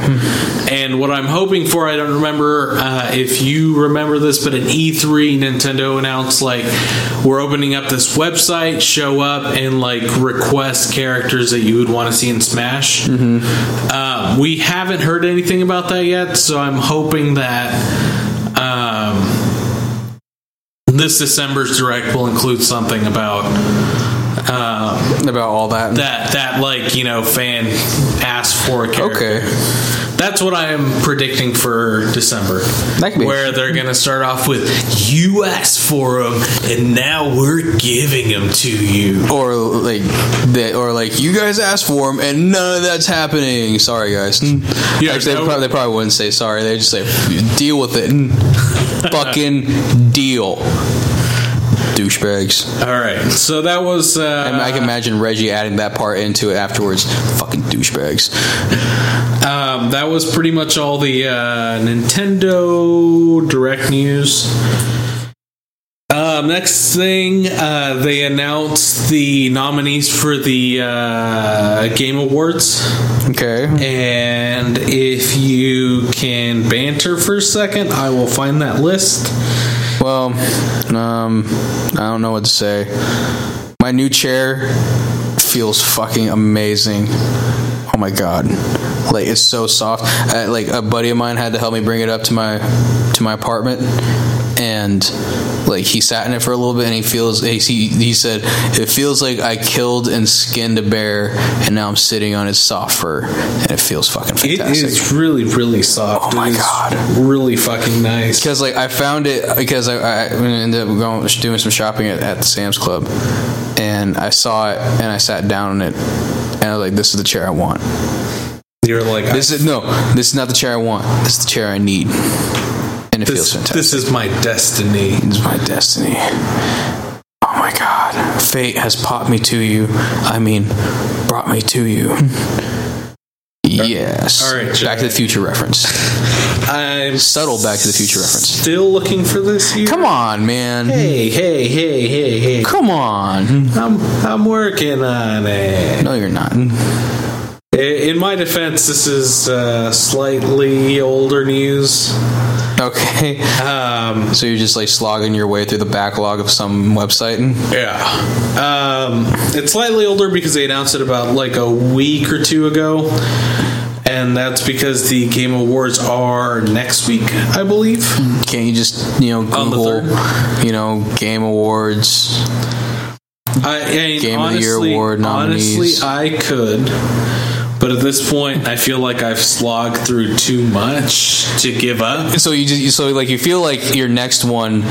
And what I'm hoping for, I don't remember uh, if you remember this, but at E3, Nintendo announced like we're opening up this website, show up and like request characters that you would want to see in Smash. Uh, we haven't heard anything about that yet, so I'm hoping that this December's direct will include something about uh, About all that. that that like you know fan asked for a character. okay. That's what I am predicting for December. That could be- where they're going to start off with "You asked for them, and now we're giving them to you." Or like that, or like you guys asked for them, and none of that's happening. Sorry, guys. Mm. Yeah, Actually, they, probably, they probably wouldn't say sorry. They just say deal with it. [LAUGHS] Fucking deal. Douchebags. All right, so that was. Uh, I, mean, I can imagine Reggie adding that part into it afterwards. Fucking douchebags. Um, that was pretty much all the uh, Nintendo Direct news. Um, next thing, uh, they announced the nominees for the uh, Game Awards. Okay. And if you can banter for a second, I will find that list. Well, um, I don't know what to say. My new chair feels fucking amazing. Oh my god, like it's so soft. Uh, like a buddy of mine had to help me bring it up to my to my apartment, and like he sat in it for a little bit, and he feels he he said it feels like I killed and skinned a bear, and now I'm sitting on his soft fur, and it feels fucking It fantastic. is really, really soft. Oh my God. Really fucking nice. because like I found it because I, I ended up going doing some shopping at, at the Sam's Club, and I saw it and I sat down on it, and I was like, "This is the chair I want. You're like, This is no, this is not the chair I want. This is the chair I need." And it feels this, fantastic. this is my destiny. It's my destiny. Oh my God, fate has popped me to you. I mean, brought me to you. Uh, yes. All right, Back to the Future reference. [LAUGHS] I'm Subtle Back to the Future reference. still looking for this here. Come on, man. Hey, hey, hey, hey, hey. Come on. I'm I'm working on it. No, you're not. In my defense, this is uh, slightly older news. Okay. Um, So you're just like slogging your way through the backlog of some website? And- yeah, um, it's slightly older because they announced it about like a week or two ago, and that's because the Game Awards are next week, I believe. Can't you just, you know, Google, you know, Game Awards? I, Game of the Year award nominees. honestly. I could, but at this point, I feel like I've slogged through too much to give up. So you just, so like you feel like your next one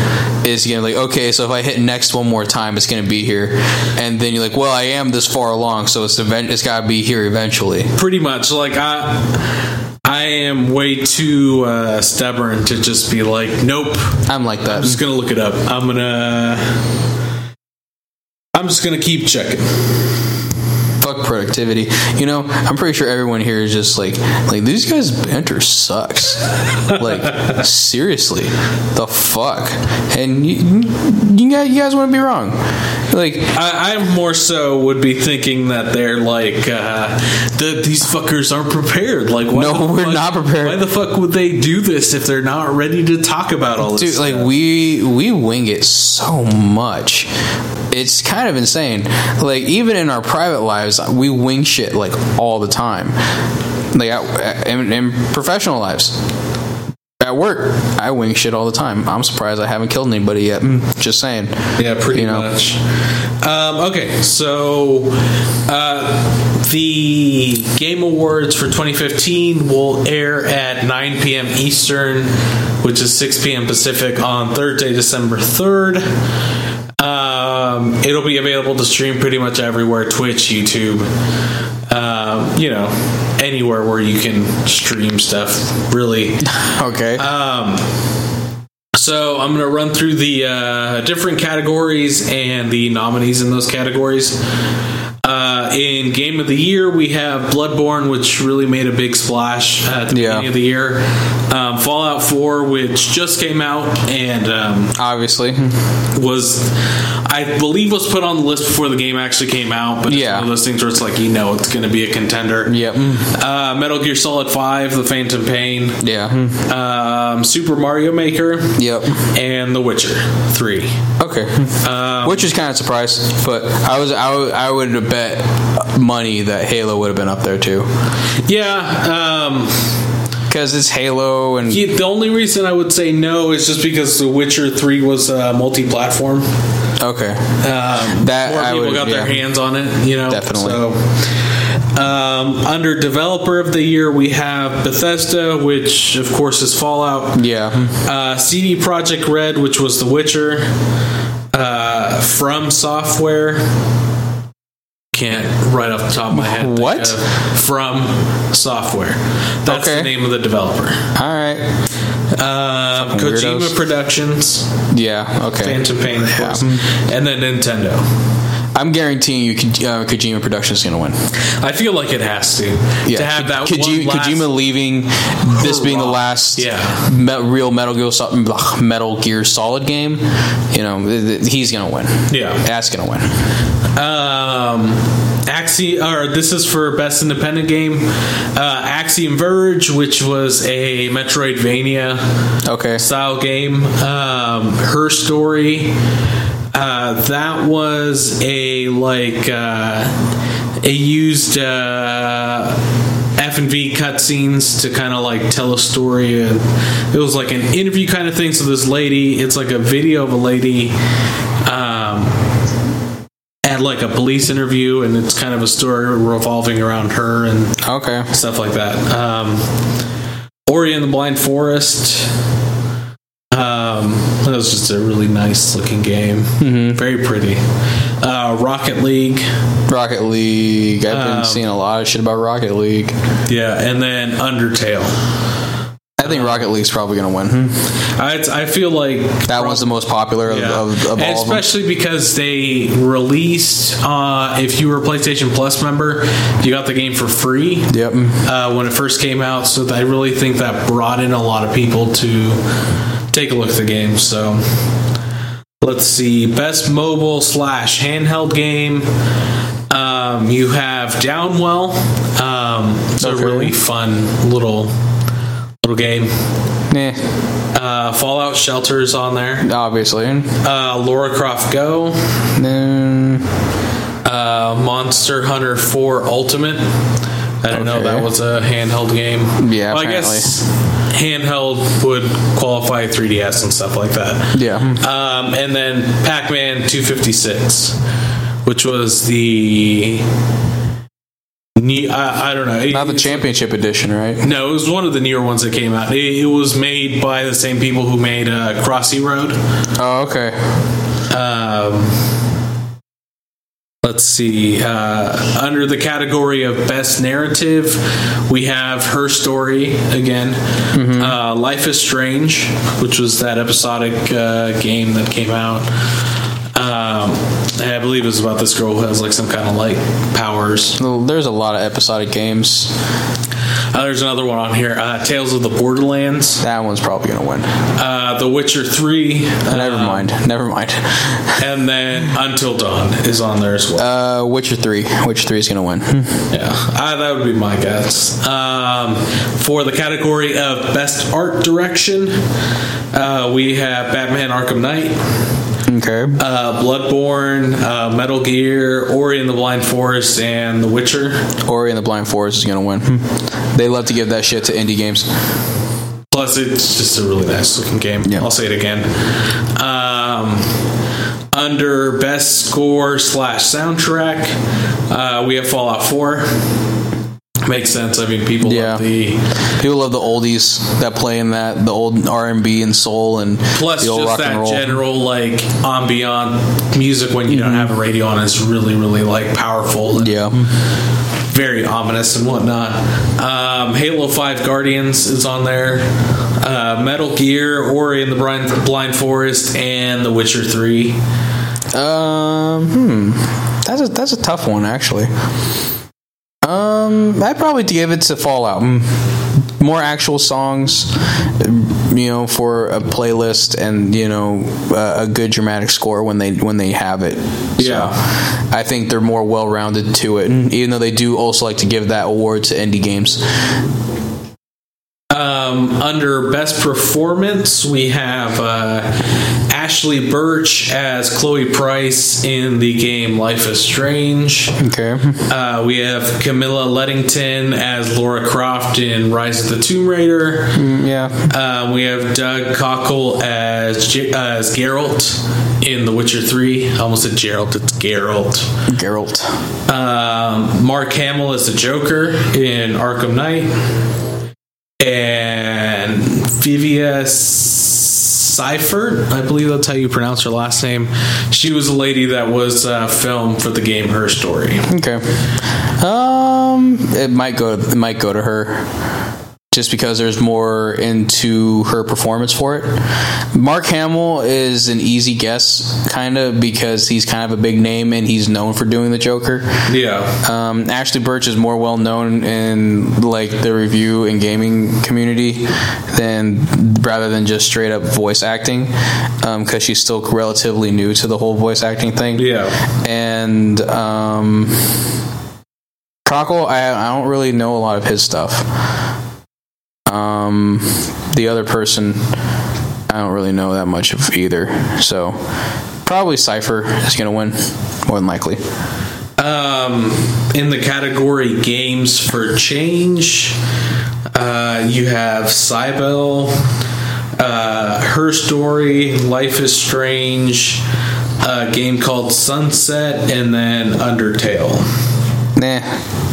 is gonna like okay, so if I hit next one more time, it's gonna be here, and then you're like, well, I am this far along, so it's event, it's gotta be here eventually. Pretty much, like I, I am way too uh, stubborn to just be like, nope. I'm like that. I'm just gonna look it up. I'm gonna. I'm just gonna keep checking. Fuck productivity. You know, I'm pretty sure everyone here is just like, like these guys' banter sucks. like [LAUGHS] seriously, the fuck. And you, you guys, you guys want to be wrong. Like I, I more so would be thinking that they're like uh, that these fuckers aren't prepared. Like, why No, the we're fuck- not prepared. Why the fuck would they do this if they're not ready to talk about all this? dude like we we wing it so much it's kind of insane like even in our private lives we wing shit like all the time like in, in professional lives at work i wing shit all the time i'm surprised i haven't killed anybody yet Mm, just saying Yeah, pretty You know. much. Um, okay, so uh, the Game Awards for 2015 will air at 9 p.m. Eastern, which is 6 p.m. Pacific on Thursday, December 3rd. Um, it'll be available to stream pretty much everywhere Twitch, YouTube, um, you know, anywhere where you can stream stuff, really. [LAUGHS] okay Um, so I'm going to run through the uh, different categories and the nominees in those categories. Uh, in Game of the Year, we have Bloodborne, which really made a big splash at the Yeah. beginning of the year. Um, Fallout 4, which just came out and um, obviously was, I believe, was put on the list before the game actually came out. But Yeah. one of those things where it's like you know it's going to be a contender. yep Uh, Metal Gear Solid 5, The Phantom Pain, yeah um, Super Mario Maker, yep and The Witcher 3. Okay, which is kind of surprised, but I was I would, I would have bet money that Halo would have been up there too, Yeah, um, because it's Halo and yeah, the only reason I would say no is just because The Witcher 3 was uh, multi platform. okay, Um, That more I people would- got their hands on it, you know. Definitely. So, um, under Developer of the Year, we have Bethesda, which of course is Fallout. yeah, Uh, CD Projekt Red, which was The Witcher. Uh, From Software. Can't right off the top of my head. What? From Software. That's Okay. the name of the developer. all right, Um, Fucking Kojima weirdos. Productions, Yeah. Okay. Phantom Pain, course, and then Nintendo. I'm guaranteeing you, uh, Kojima Productions is going to win. I feel like it has to Yeah. to have that Koji- one last, Kojima leaving, this being the last Yeah. me- real Metal Gear, Sol- ugh, Metal Gear Solid game. You know, th- th- he's going to win. Yeah. That's going to win. Um, Axie, or this is for best independent game. Uh, Axiom Verge, which was a Metroidvania Okay. style game. Um, Her Story. Uh, that was a like uh, a used uh, FMV cutscenes to kind of like tell a story. And it was like an interview kind of thing. So this lady, it's like a video of a lady. Um, at like a police interview, and it's kind of a story revolving around her and Okay. stuff like that. Um, Ori and the Blind Forest. Um, that was just a really nice looking game. Very pretty. Uh, Rocket League. Rocket League. I've been Um, seeing a lot of shit about Rocket League. Yeah, and then Undertale. I think Rocket League's probably going to win. I, I feel like That one's the most popular of, Yeah. of, of all of especially because they released, uh, if you were a PlayStation Plus member, you got the game for free. Yep. uh, when it first came out. So I really think that brought in a lot of people to take a look at the game. So let's see, best mobile slash handheld game. Um, you have Downwell. Um, it's Okay. a really fun little little game. Yeah. Uh, Fallout Shelter is on there. Obviously. Uh, Lara Croft Go. Then Uh, Monster Hunter 4 Ultimate. I don't know. Okay. That was a handheld game. Yeah, Well, I guess handheld would qualify 3DS and stuff like that. yeah. Um, and then Pac Man 256, which was the. I, I don't know. Not the championship edition, right? No, it was one of the newer ones that came out. It, it was made by the same people who made uh, Crossy Road. Oh, okay. Um, let's see. Uh, under the category of best narrative, we have Her Story again. Uh, Life is Strange, which was that episodic uh, game that came out. Um, and I believe it's about this girl who has like some kind of like powers. Well, There's a lot of episodic games. Uh, there's another one on here uh, Tales of the Borderlands, That one's probably going to win. uh, The Witcher 3, Never um, mind. Never mind. [LAUGHS] and then Until Dawn is on there as well. Uh, Witcher 3. Witcher 3 is going to win. Yeah, uh, that would be my guess. Um, for the category of best art direction, uh, we have Batman: Arkham Knight, Okay. uh, Bloodborne, uh, Metal Gear, Ori and the Blind Forest, and The Witcher. Ori and the Blind Forest is going to win. They love to give that shit to indie games. Plus, it's just a really nice looking game. Yeah. I'll say it again. Um, under best score slash soundtrack, uh, we have Fallout Four. Makes sense. I mean, people Yeah. love the People love the oldies that play in that, the old R and B and soul and Plus, the old just rock and that roll. general like ambient music when you don't have a radio on is really, really like powerful. and yeah. very ominous and whatnot. Um, Halo Five Guardians is on there. Uh, Metal Gear, Ori and the Blind, Blind Forest, and The Witcher Three. Um, hmm. That's a that's a tough one actually. Um, I'd probably give it to Fallout. Mm. More actual songs, you know, for a playlist, and you know, uh, a good dramatic score when they when they have it. Yeah. so, I think they're more well rounded to it, even though they do also like to give that award to indie games. Um, under best performance, we have uh, Ashly Burch as Chloe Price in the game Life is Strange. Okay. Uh, we have Camilla Luddington as Lara Croft in Rise of the Tomb Raider. Yeah. Um, we have Doug Cockle as J- uh, as Geralt in The Witcher Three. I almost said Geralt. It's Geralt. Geralt. Um, Mark Hamill as the Joker in Arkham Knight. And Viva Seifert, I believe that's how you pronounce her last name. She was a lady that was uh, filmed for the game Her Story. Okay. Um, it might go. It might go to her. Just because there's more into her performance for it. Mark Hamill is an easy guess, kind of because he's kind of a big name and he's known for doing the Joker. Yeah. Um, Ashly Burch is more well known in like the review and gaming community than rather than just straight up voice acting, because she's still relatively new to the whole voice acting thing. Yeah. And um, Cockle, I, I don't really know a lot of his stuff. Um, the other person, I don't really know that much of either. So probably Seifert is going to win, more than likely. Um, in the category games for change, uh, you have Cibele, uh, Her Story, Life is Strange, a game called Sunset, and then Undertale. Nah.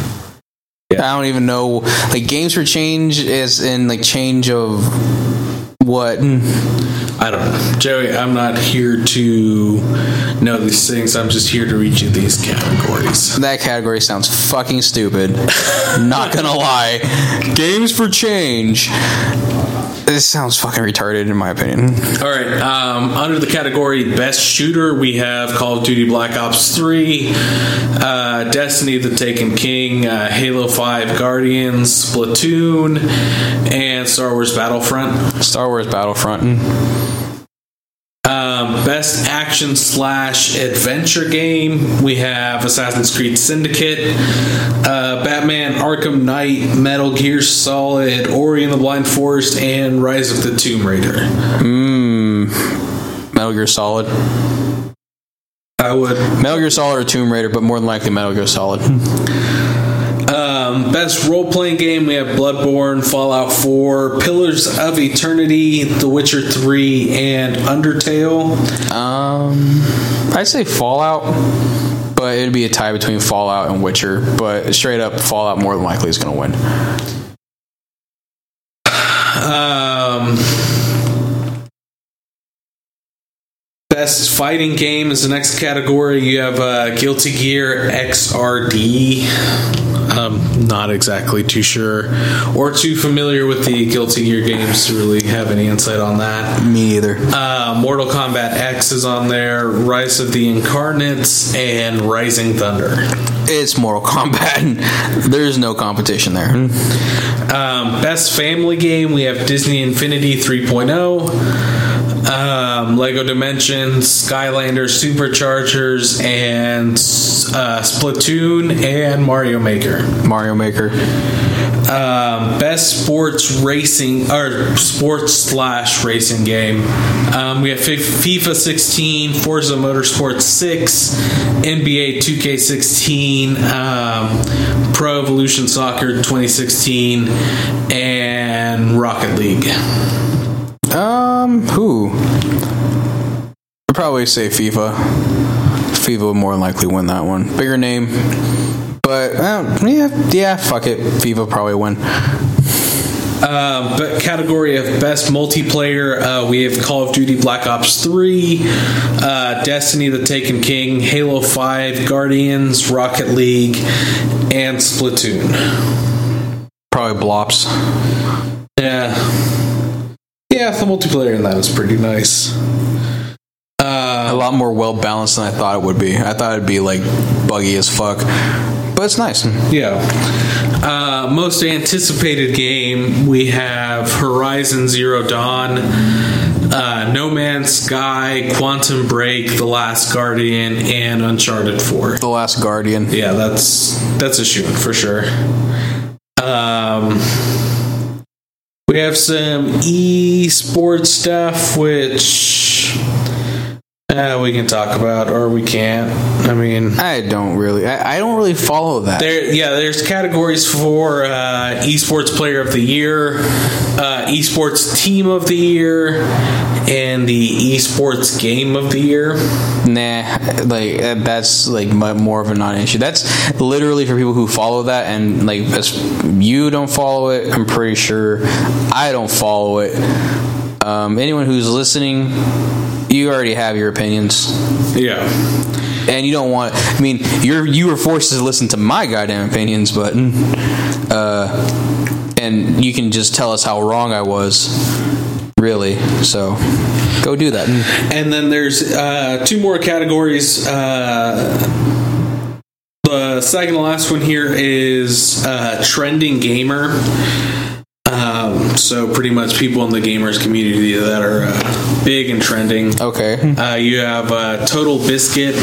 I don't even know. Like games for change is in like change of what? Hmm. I don't know. Joey, I'm not here to know these things. I'm just here to read you these categories. That category sounds fucking stupid. [LAUGHS] Not gonna lie. Games for change. This sounds fucking retarded in my opinion. All right. Um, under the category Best Shooter, we have Call of Duty Black Ops 3, uh, Destiny the Taken King, uh, Halo 5 Guardians, Splatoon, and Star Wars Battlefront. Star Wars Battlefront. Um, best action slash adventure game, we have Assassin's Creed Syndicate, uh, Batman Arkham Knight, Metal Gear Solid, Ori and the Blind Forest, and Rise of the Tomb Raider. Mmm. Metal Gear Solid. I would. Metal Gear Solid or Tomb Raider, but more than likely Metal Gear Solid. [LAUGHS] Um, best role playing game, we have Bloodborne, Fallout 4, Pillars of Eternity, The Witcher 3, and Undertale. Um, I'd say Fallout, but it'd be a tie between Fallout and Witcher. But straight up, Fallout more than likely is going to win. [SIGHS] Um, best fighting game is the next category. You have uh, Guilty Gear XRD. I'm not exactly too sure or too familiar with the Guilty Gear games to really have any insight on that. Me either. Uh, Mortal Kombat X is on there, Rise of the Incarnates, and Rising Thunder. It's Mortal Kombat. [LAUGHS] There's no competition there. Um, best family game, we have Disney Infinity 3.0, um, Lego Dimensions, Skylander Superchargers, and uh, Splatoon, and Mario Maker. Mario Maker. Um, best sports racing or sports slash racing game. Um, we have Fi- FIFA 16, Forza Motorsport 6, NBA 2K16, um, Pro Evolution Soccer 2016, and Rocket League. Um, who? I'd probably say FIFA. FIFA would more than likely win that one. Bigger name, but um, yeah, yeah. Fuck it. FIFA probably win. Uh, but category of best multiplayer, uh, we have Call of Duty Black Ops 3, uh, Destiny the Taken King, Halo 5, Guardians, Rocket League, and Splatoon. Probably Blops. Yeah. Yeah, the multiplayer in that is pretty nice. A lot more well balanced than I thought it would be. I thought it'd be like buggy as fuck, but it's nice. Yeah. Uh, most anticipated game, we have Horizon Zero Dawn, uh, No Man's Sky, Quantum Break, The Last Guardian, and Uncharted 4. The Last Guardian. Yeah, that's that's a shoot for sure. Um, we have some esports stuff, which uh, we can talk about, or we can't. I mean, I don't really. I, I don't really follow that. there, yeah, there's categories for uh, esports player of the year, uh, esports team of the year, and the esports game of the year. Nah, like uh, that's like more of a non-issue. That's literally for people who follow that, and like as you don't follow it, I'm pretty sure I don't follow it. Um, anyone who's listening, you already have your opinions, Yeah. and you don't want. I mean, you're you were forced to listen to my goddamn opinions, but uh, and you can just tell us how wrong I was. Really, so go do that. And then there's uh, two more categories. Uh, the second to last one here is uh, trending gamer. So pretty much people in the gamers community that are uh, big and trending. Okay, Uh, you have uh, Total Biscuit, [LAUGHS]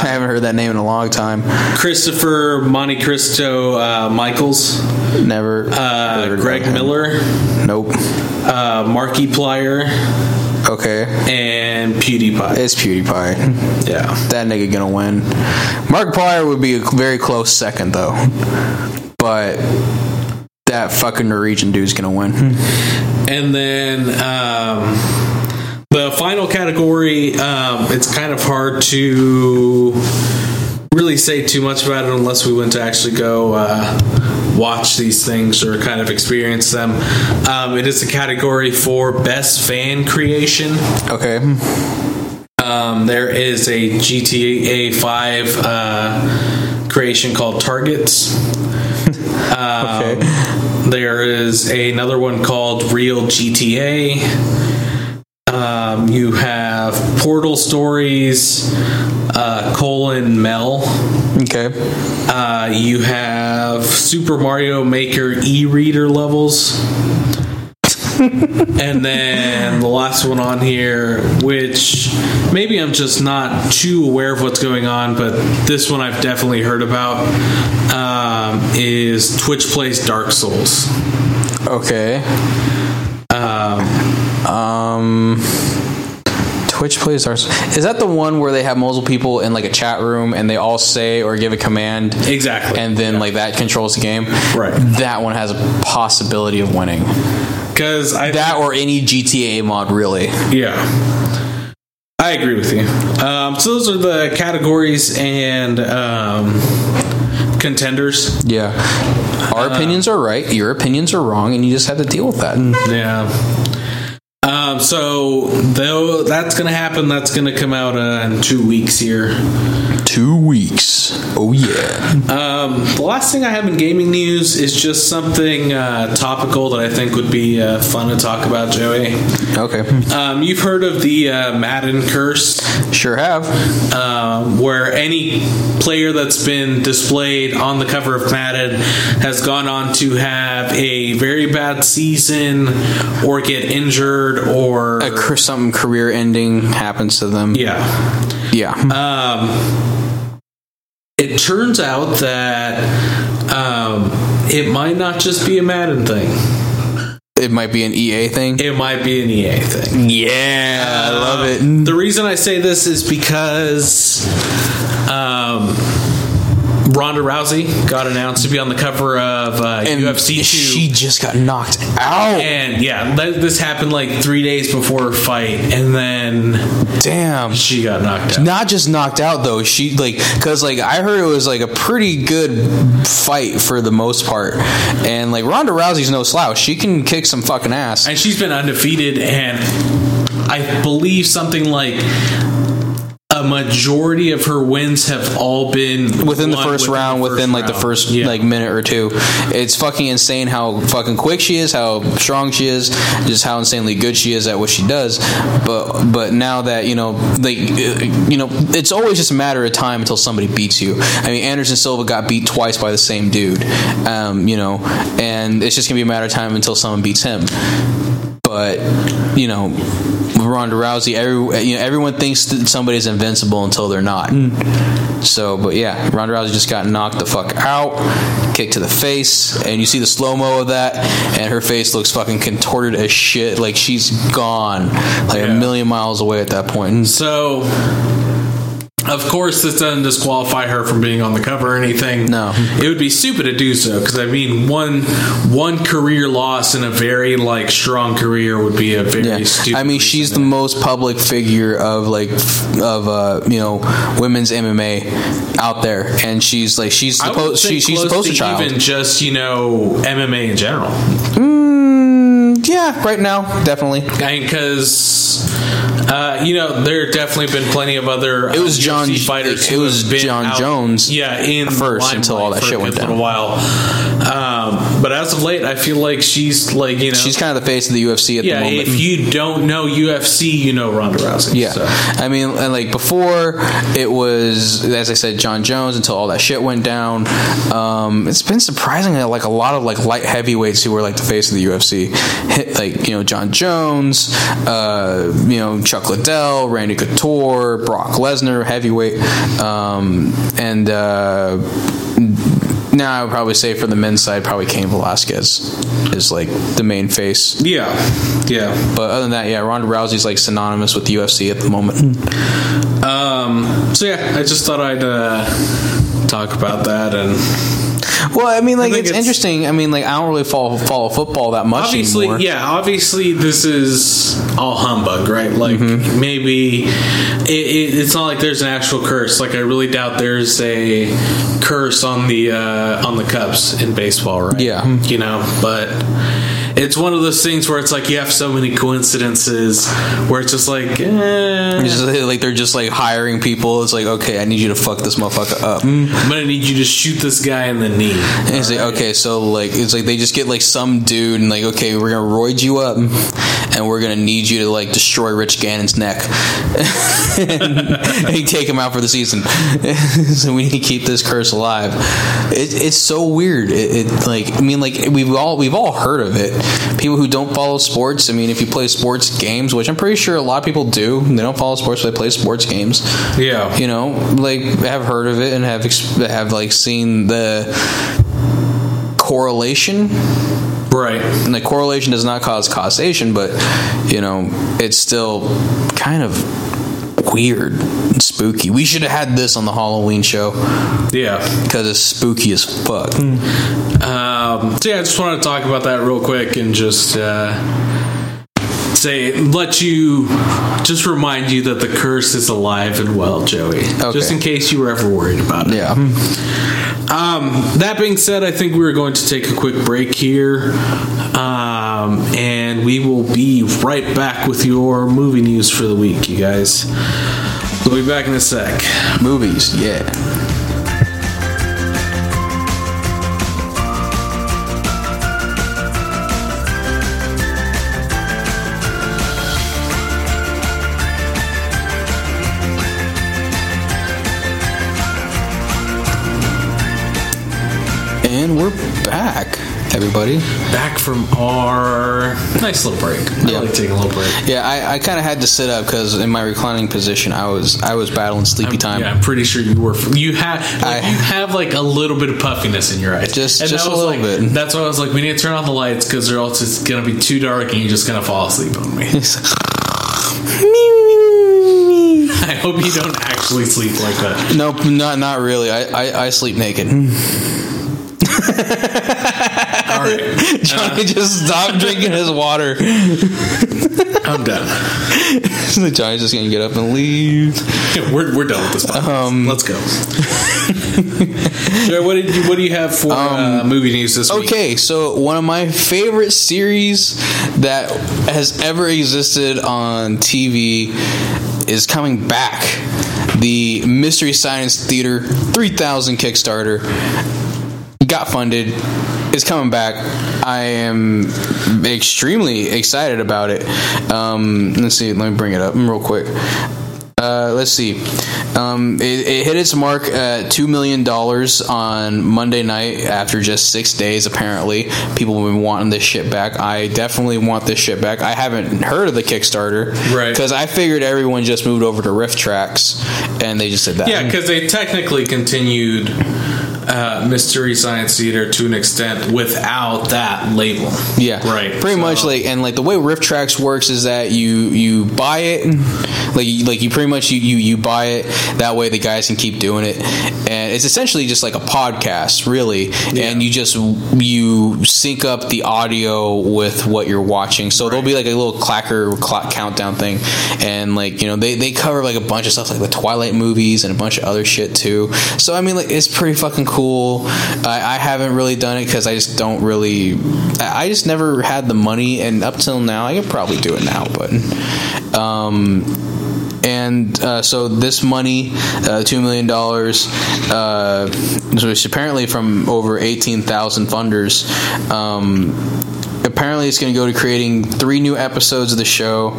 I haven't heard that name in a long time. Christopher Monte Cristo uh, Michaels, Never. uh, Greg. Miller, Nope. uh, Markiplier, Okay, and PewDiePie. it's PewDiePie. Yeah. That nigga gonna win. Markiplier would be a very close second though, but that fucking Norwegian dude's gonna win. And then um, the final category, um, it's kind of hard to really say too much about it unless we went to actually go uh, watch these things or kind of experience them. Um, it is a category for best fan creation. Okay. Um, there is a GTA 5 uh, creation called Targets. [LAUGHS] Um, Okay. There is another one called Real GTA. Um, you have Portal Stories, uh, colon Mel. Okay. Uh, you have Super Mario Maker e-reader levels. And then the last one on here, which maybe I'm just not too aware of what's going on, but this one I've definitely heard about, um, is Twitch plays Dark Souls. Okay. Um. Twitch plays Dark Souls. Is that the one where they have multiple people in like a chat room and they all say or give a command Exactly. and then like that controls the game? Right. That one has a possibility of winning. Because I That or any GTA mod, really. Yeah. I agree with you. Um, so those are the categories and um, contenders. Yeah. Our opinions are right, your opinions are wrong, and you just have to deal with that. Yeah. Um, so though that's going to happen, that's going to come out uh, in two weeks here. Two weeks. Oh, yeah. Um, the last thing I have in gaming news is just something uh, topical that I think would be uh, fun to talk about, Joey. Okay. Um, you've heard of the uh, Madden curse. Sure have. um, where any player that's been displayed on the cover of Madden has gone on to have a very bad season or get injured or A, cur- something career ending happens to them. yeah. Yeah. Um, it turns out that um, it might not just be a Madden thing. it might be an EA thing. It might be an EA thing. yeah. I love it. The reason I say this is because um, Ronda Rousey got announced to be on the cover of uh, And UFC 2. she just got knocked out. and yeah, this happened like three days before her fight, and then Damn. she got knocked out. Not just knocked out though. She like because like I heard it was like a pretty good fight for the most part, and like Ronda Rousey's no slouch. She can kick some fucking ass. And she's been undefeated, and I believe something like a majority of her wins have all been within the first round, the within like the first Yeah. like minute or two, it's fucking insane how fucking quick she is, how strong she is, just how insanely good she is at what she does. But but now that you know, like you know, it's always just a matter of time until somebody beats you. I mean, Anderson Silva got beat twice by the same dude, um, you know, and it's just gonna be a matter of time until someone beats him. But you know, Ronda Rousey, every you know, everyone thinks that somebody's invincible until they're not. Hmm. So, but yeah, Ronda Rousey just got knocked the fuck out, kicked to the face, and you see the slow mo of that, and her face looks fucking contorted as shit, like she's gone, like Yeah. a million miles away at that point. So, of course, this doesn't disqualify her from being on the cover or anything. No. it would be stupid to do so because I mean, one one career loss in a very like strong career would be a very Yeah, stupid. I mean, she's the most public figure of like of uh, you know women's MMA out there, and she's like she's po- she, she's poster to child. Even just you know MMA in general, Mm, yeah, right now, definitely. because. Uh, you know, there have definitely been plenty of other. It was uh, Jon- UFC fighters. it who was Jon out- Jones yeah, in first until all that for shit a went good down. little while. Um, but as of late, I feel like she's like you know She's kind of the face of the UFC at yeah. the moment. If you don't know UFC, you know Ronda Rousey. Yeah, so. I mean, and like before, it was as I said, Jon Jones until all that shit went down. Um, it's been surprisingly like a lot of like light heavyweights who were like the face of the UFC, hit, like you know Jon Jones, uh, you know Chuck Liddell, Randy Couture, Brock Lesnar, heavyweight, um, and. Uh, now I would probably say for the men's side, probably Cain Velasquez is like the main face. yeah, yeah. But other than that, yeah, Ronda Rousey's like synonymous with the UFC at the moment. Um, so yeah, I just thought I'd uh, talk about that and Well, I mean, like think it's, it's- interesting. I mean, like I don't really follow follow football that much obviously, anymore. yeah, obviously this is all humbug, right? Like Mm-hmm. maybe it, it, it's not like there's an actual curse. Like I really doubt there's a curse on the uh, on the Cubs in baseball, right? Yeah. you know, but. It's one of those things where it's like you have so many coincidences where it's just like, eh, just like they're just like hiring people. It's like, okay, I need you to fuck this motherfucker up. I'm gonna need you to shoot this guy in the knee. And it's like, okay, so like it's like they just get like some dude and like, okay, we're gonna roid you up, and we're gonna need you to like destroy Rich Gannon's neck, [LAUGHS] and you take him out for the season. [LAUGHS] so we need to keep this curse alive. It, it's so weird. It, it like I mean, like we've all we've all heard of it. People who don't follow sports. I mean, if you play sports games, which I'm pretty sure a lot of people do, they don't follow sports, but they play sports games Yeah, you know, like have heard of it and have have like seen the correlation. right. And the correlation does not cause causation, but you know, it's still kind of weird and spooky. We should have had this on the Halloween show Yeah. because it's spooky as fuck. Hmm. Uh, Um, so yeah, I just wanted to talk about that real quick and just uh, say, let you, just remind you that the curse is alive and well, Joey. Just in case you were ever worried about it. Yeah. Um, that being said, I think we're going to take a quick break here, um, and we will be right back with your movie news for the week, you guys. We'll be back in a sec. Movies, yeah. And we're back, everybody. Back from our nice little break. I Yeah. like taking a little break. Yeah, I, I kind of had to sit up because in my reclining position, I was I was battling sleepy time. Yeah, I'm pretty sure you were. You had like, I- you have like a little bit of puffiness in your eyes. Just- And just a little like- bit. That's why I was like, we need to turn off the lights because they're all just gonna be too dark and you're just gonna fall asleep on me. [LAUGHS] I hope you don't actually sleep like that. Nope, not not really. I I, I sleep naked. [LAUGHS] [LAUGHS] All right, Johnny just stopped drinking his water. I'm done. [LAUGHS] Johnny's just gonna get up and leave. We're, we're done with this. Podcast. Um, Let's go. Joe, what did you what do you have for uh, movie news this week? Um, Okay, so one of my favorite series that has ever existed on TV is coming back. The Mystery Science Theater 3000 Kickstarter got funded is coming back. I am extremely excited about it. Um, let's see, let me bring it up real quick. Uh, let's see. Um, it, it hit its mark at two million dollars on Monday night after just six days. Apparently, people have been wanting this shit back. I definitely want this shit back. I haven't heard of the Kickstarter, Right. Because I figured everyone just moved over to RiffTrax, and they just did that. Yeah, because they technically continued uh, Mystery Science Theater to an extent without that label. Yeah, Right, Pretty so- much like, and like the way RiffTrax works is that you you buy it, like you- like you pretty much you, you you buy it. That way the guys can keep doing it, and it's essentially just like a podcast, really. And you just you sync up the audio with what you're watching. So there'll be like a little clacker clock countdown thing, and like you know they they cover like a bunch of stuff like the Twilight movies and a bunch of other shit too. So I mean like it's pretty fucking cool. I, I haven't really done it because I just don't really. I I just never had the money, and up till now, I could probably do it now, but. Um, and and uh, so this money, uh, two million dollars, uh, which apparently from over eighteen thousand funders. Um, apparently it's going to go to creating three new episodes of the show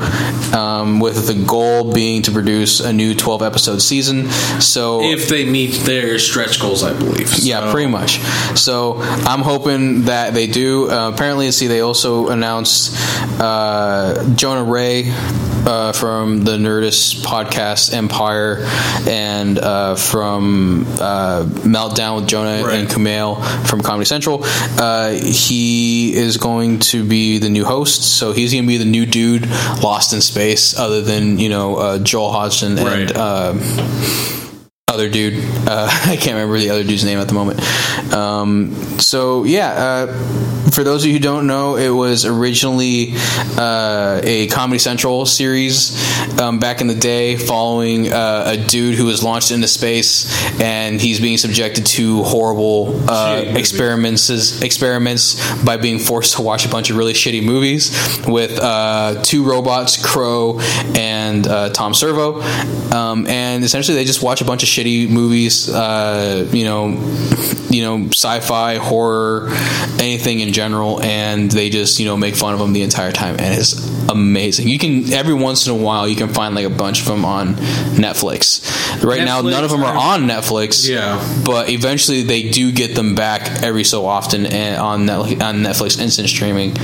um, with the goal being to produce a new 12 episode season so if they meet their stretch goals, I believe. yeah, pretty much. So I'm hoping that they do. Uh, apparently, see, they also announced uh, Jonah Ray uh, from the Nerdist podcast Empire and uh, from uh, Meltdown with Jonah Right. and Kumail from Comedy Central. Uh, he is going to be the new host, so he's going to be the new dude lost in space, other than you know uh, Joel Hodgson and. Right. Uh, other dude. Uh, [LAUGHS] I can't remember the other dude's name at the moment. Um, so yeah, uh, for those of you who don't know, it was originally uh, a Comedy Central series um, back in the day, following uh, a dude who was launched into space and he's being subjected to horrible uh, experiments experiments by being forced to watch a bunch of really shitty movies with uh, two robots, Crow and uh, Tom Servo, um, and essentially they just watch a bunch of shitty movies, uh, you know, you know, sci-fi, horror, anything in general, and they just you know make fun of them the entire time, and it's amazing. You can every once in a while you can find like a bunch of them on Netflix. Right now, none of them are on Netflix Yeah. but eventually they do get them back every so often and on on Netflix instant streaming,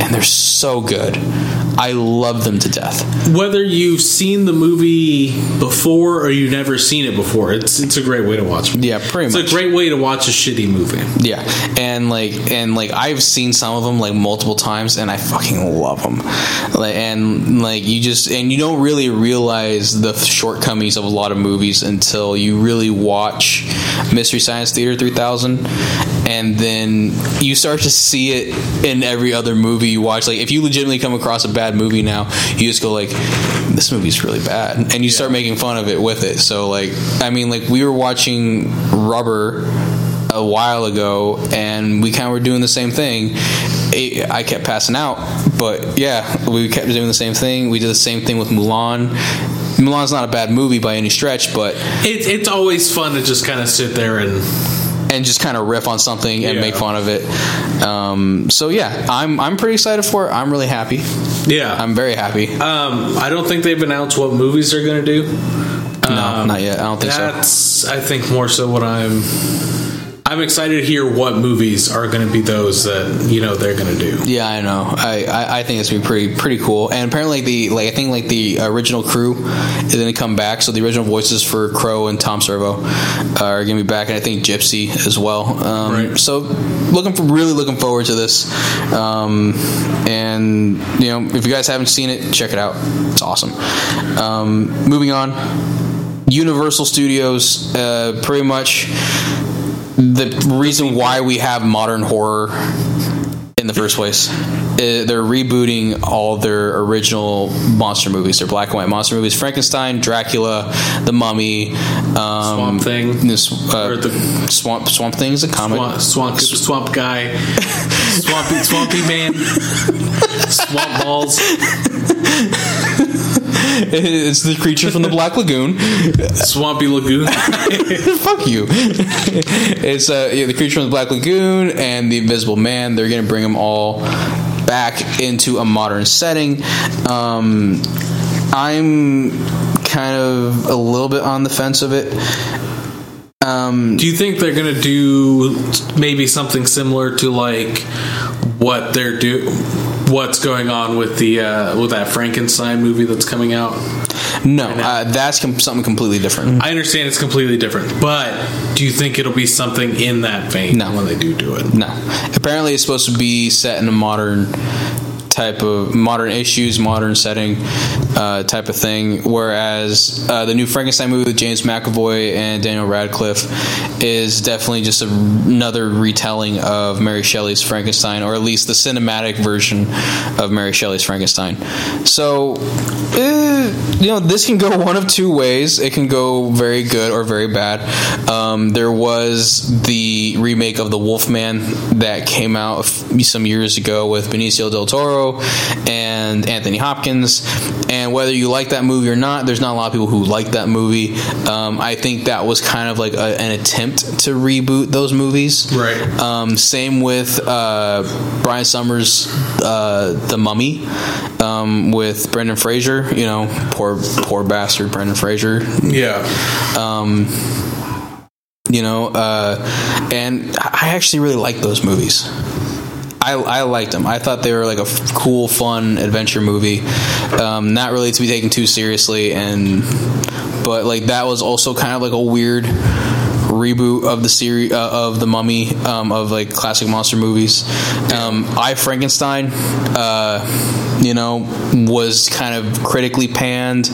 and they're so good. I love them to death. Whether you've seen the movie before or you've never seen it before, it's it's a great way to watch. Yeah, pretty It's much. a great way to watch a shitty movie. Yeah, and like and like I've seen some of them like multiple times, and I fucking love them. Like and like you just and you don't really realize the shortcomings of a lot of movies until you really watch Mystery Science Theater 3000, and then you start to see it in every other movie you watch. Like if you legitimately come across a bad movie now, you just go like, "This movie's really bad," and you start making fun of it with it. So like I mean, like we were watching Rubber a while ago, and we kind of were doing the same thing. It- I kept passing out, but yeah, we kept doing the same thing. We did the same thing with Mulan. Mulan's not a bad movie by any stretch, but It, it's always fun to just kind of sit there and and just kind of riff on something and Yeah. make fun of it. Um, so yeah, I'm I'm pretty excited for it. I'm really happy. yeah. I'm very happy. um, I don't think they've announced what movies they're going to do. no, not yet. I don't think so. That's I think more so what I'm. I'm excited to hear what movies are going to be those that you know they're going to do. Yeah, I know. I, I, I think it's gonna be pretty pretty cool. And apparently the like I think like the original crew is gonna come back. So the original voices for Crow and Tom Servo are gonna be back, and I think Gypsy as well. Um, Right. So looking for really looking forward to this. Um, and you know if you guys haven't seen it, check it out. It's awesome. Um, moving on. Universal Studios, uh, pretty much the reason why we have modern horror in the first place. Uh, they're rebooting all their original monster movies. Their black and white monster movies: Frankenstein, Dracula, The Mummy, um, Swamp Thing. This uh, Or the- Swamp Swamp Thing is a comic. Swamp, swamp, swamp guy, [LAUGHS] swampy, swampy man, swamp balls. [LAUGHS] it's the creature from the Black Lagoon. Swampy Lagoon. [LAUGHS] Fuck you. it's uh, yeah, the creature from the Black Lagoon and the Invisible Man. They're going to bring them all back into a modern setting. Um, I'm kind of a little bit on the fence of it. Um, Do you think they're gonna do maybe something similar to like what they're do, what's going on with the uh, with that Frankenstein movie that's coming out? no, uh, that's com- something completely different. I understand it's completely different, but do you think it'll be something in that vein No. when they do do it? No. Apparently, it's supposed to be set in a modern type of modern issues, modern setting uh, type of thing. Whereas uh, the new Frankenstein movie with James McAvoy and Daniel Radcliffe is definitely just a, another retelling of Mary Shelley's Frankenstein, or at least the cinematic version of Mary Shelley's Frankenstein. So, eh, you know, this can go [LAUGHS] one of two ways. It can go very good or very bad. Um, there was the remake of The Wolfman that came out some years ago with Benicio del Toro And Anthony Hopkins. And whether you like that movie or not, there's not a lot of people who like that movie. Um, I think that was kind of like a, an attempt to reboot those movies. Right. Um, same with uh, Brian Summers' uh, The Mummy um, with Brendan Fraser. You know, poor poor bastard Brendan Fraser. Yeah. Um, you know, uh, and I actually really like those movies. I, I liked them. I thought they were like a f- cool, fun adventure movie. Um, not really to be taken too seriously, and but like that was also kind of like a weird reboot of the series uh, of the Mummy um, of like classic monster movies. Um, I Frankenstein, uh, you know, was kind of critically panned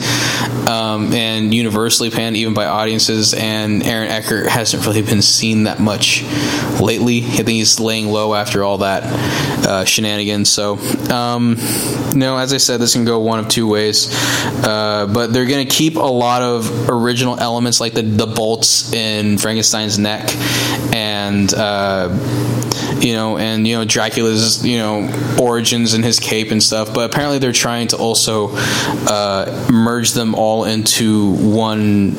um, and universally panned even by audiences. And Aaron Eckhart hasn't really been seen that much lately. I think he's laying low after all that uh, shenanigans. So, um, you know, as I said, this can go one of two ways. Uh, but they're going to keep a lot of original elements like the, the bolts in Frankenstein's neck and, uh, you know, and, you know, Dracula's, you know, origins and his cape and stuff. But apparently they're trying to also uh, merge them all into one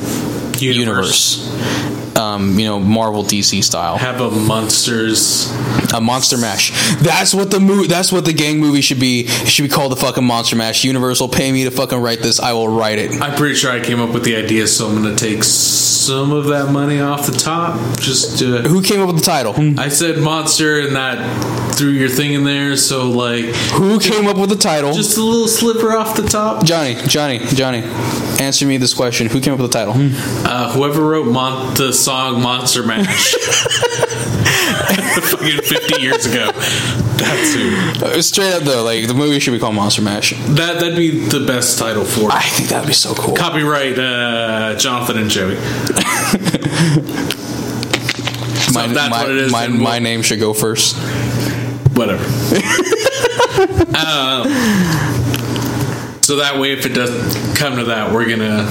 Universe. universe. Um, you know, Marvel DC style. Have a monsters. A monster mash. That's what the movie. That's what the gang movie should be. It should be called the fucking monster mash. Universal, pay me to fucking write this. I will write it. I'm pretty sure I came up with the idea, so I'm going to take some of that money off the top. Just uh, Who came up with the title? I said monster, and that threw your thing in there. So like, Who came up with the title? just a little sliver off the top. Johnny. Johnny. Johnny. Answer me this question. Who came up with the title? Uh, whoever wrote Mon- the song Monster Mash, [LAUGHS] fucking 50 years ago. That's who. Uh, Straight up though, like the movie should be called Monster Mash. That that'd be the best title for it. I think that'd be so cool. Copyright uh, Jonathan and Joey. [LAUGHS] My, that's my, what it is, my, my name should go first. Whatever. [LAUGHS] Um, so that way, if it doesn't come to that, we're gonna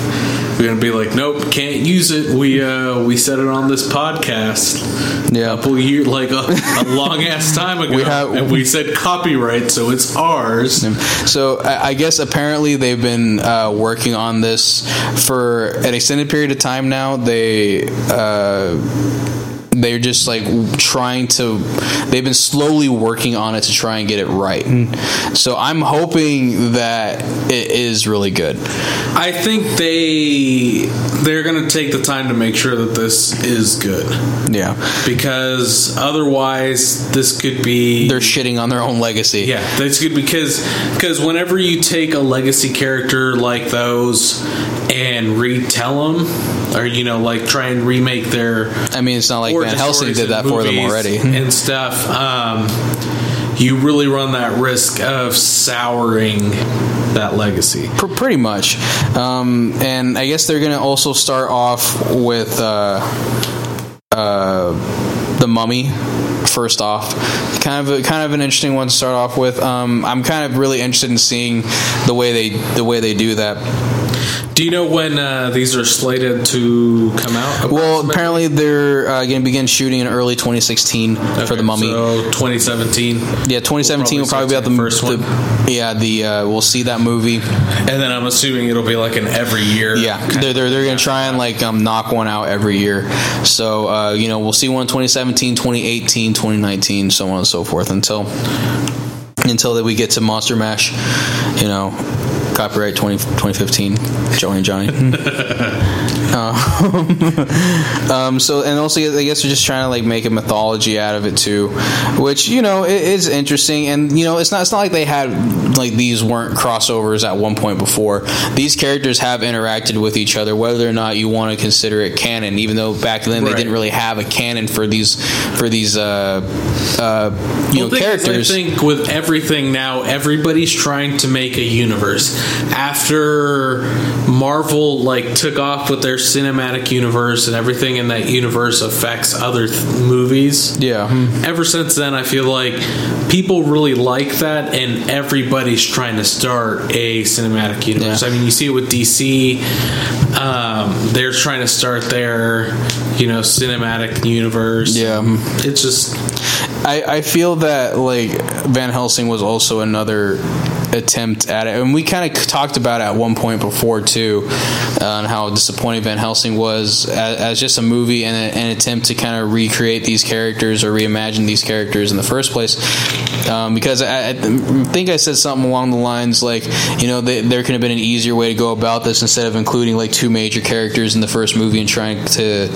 we're gonna be like, nope, can't use it. We uh, we said it on this podcast Yeah. a couple year like a, a long ass time ago, We have- and we said copyright, so it's ours. So I, I guess apparently they've been uh, working on this for an extended period of time now. They uh, they're just like trying to. They've been slowly working on it to try and get it right. So I'm hoping that it is really good. I think they they're gonna take the time to make sure that this is good Yeah, because otherwise this could be they're shitting on their own legacy. Yeah, that's good because because whenever you take a legacy character like those and retell them, or you know, like try and remake their I mean, it's not like Van Helsing did that for them already. and stuff. Um, you really run that risk of souring that legacy. Pr- pretty much. Um, and I guess they're going to also start off with uh, uh, the Mummy. First off, kind of a, kind of an interesting one to start off with. Um, I'm kind of really interested in seeing the way they the way they do that. Do you know when uh, these are slated to come out? Well, apparently they're uh, going to begin shooting in early 2016 for the Mummy. So 2017, yeah, 2017 will probably, probably be out the seeing the the- Yeah, the uh, we'll see that movie. and then I'm assuming it'll be like an every year. Yeah, they're, they're, they're going to try and like um, knock one out every year. So uh, you know we'll see one 2017, 2018, 2019, so on and so forth until until that we get to Monster Mash. You know, copyright 20, 2015, Joey and Johnny. [LAUGHS] um, [LAUGHS] um, so and also I guess they're just trying to like make a mythology out of it too, which you know it is interesting. And you know it's not it's not like they had like these weren't crossovers at one point before. These characters have interacted with each other, whether or not you want to consider it canon. Even though back then they didn't really have a canon for these for these uh, uh, you Well, know the thing is, characters. I think with everything now, everybody's trying to make a universe. After Marvel like took off with their cinematic universe and everything in that universe affects other th- movies. yeah. hmm. Ever since then, I feel like people really like that, and everybody's trying to start a cinematic universe. Yeah. I mean, you see it with DC. Um, they're trying to start their, you know, cinematic universe. Yeah. It's just I, I feel that like Van Helsing was also another attempt at it, and we kind of talked about at one point before too, uh, on how disappointing Van Helsing was as, as just a movie and a, an attempt to kind of recreate these characters or reimagine these characters in the first place. Um, because I, I think I said something along the lines like, you know, they, there could have been an easier way to go about this instead of including like two major characters in the first movie and trying to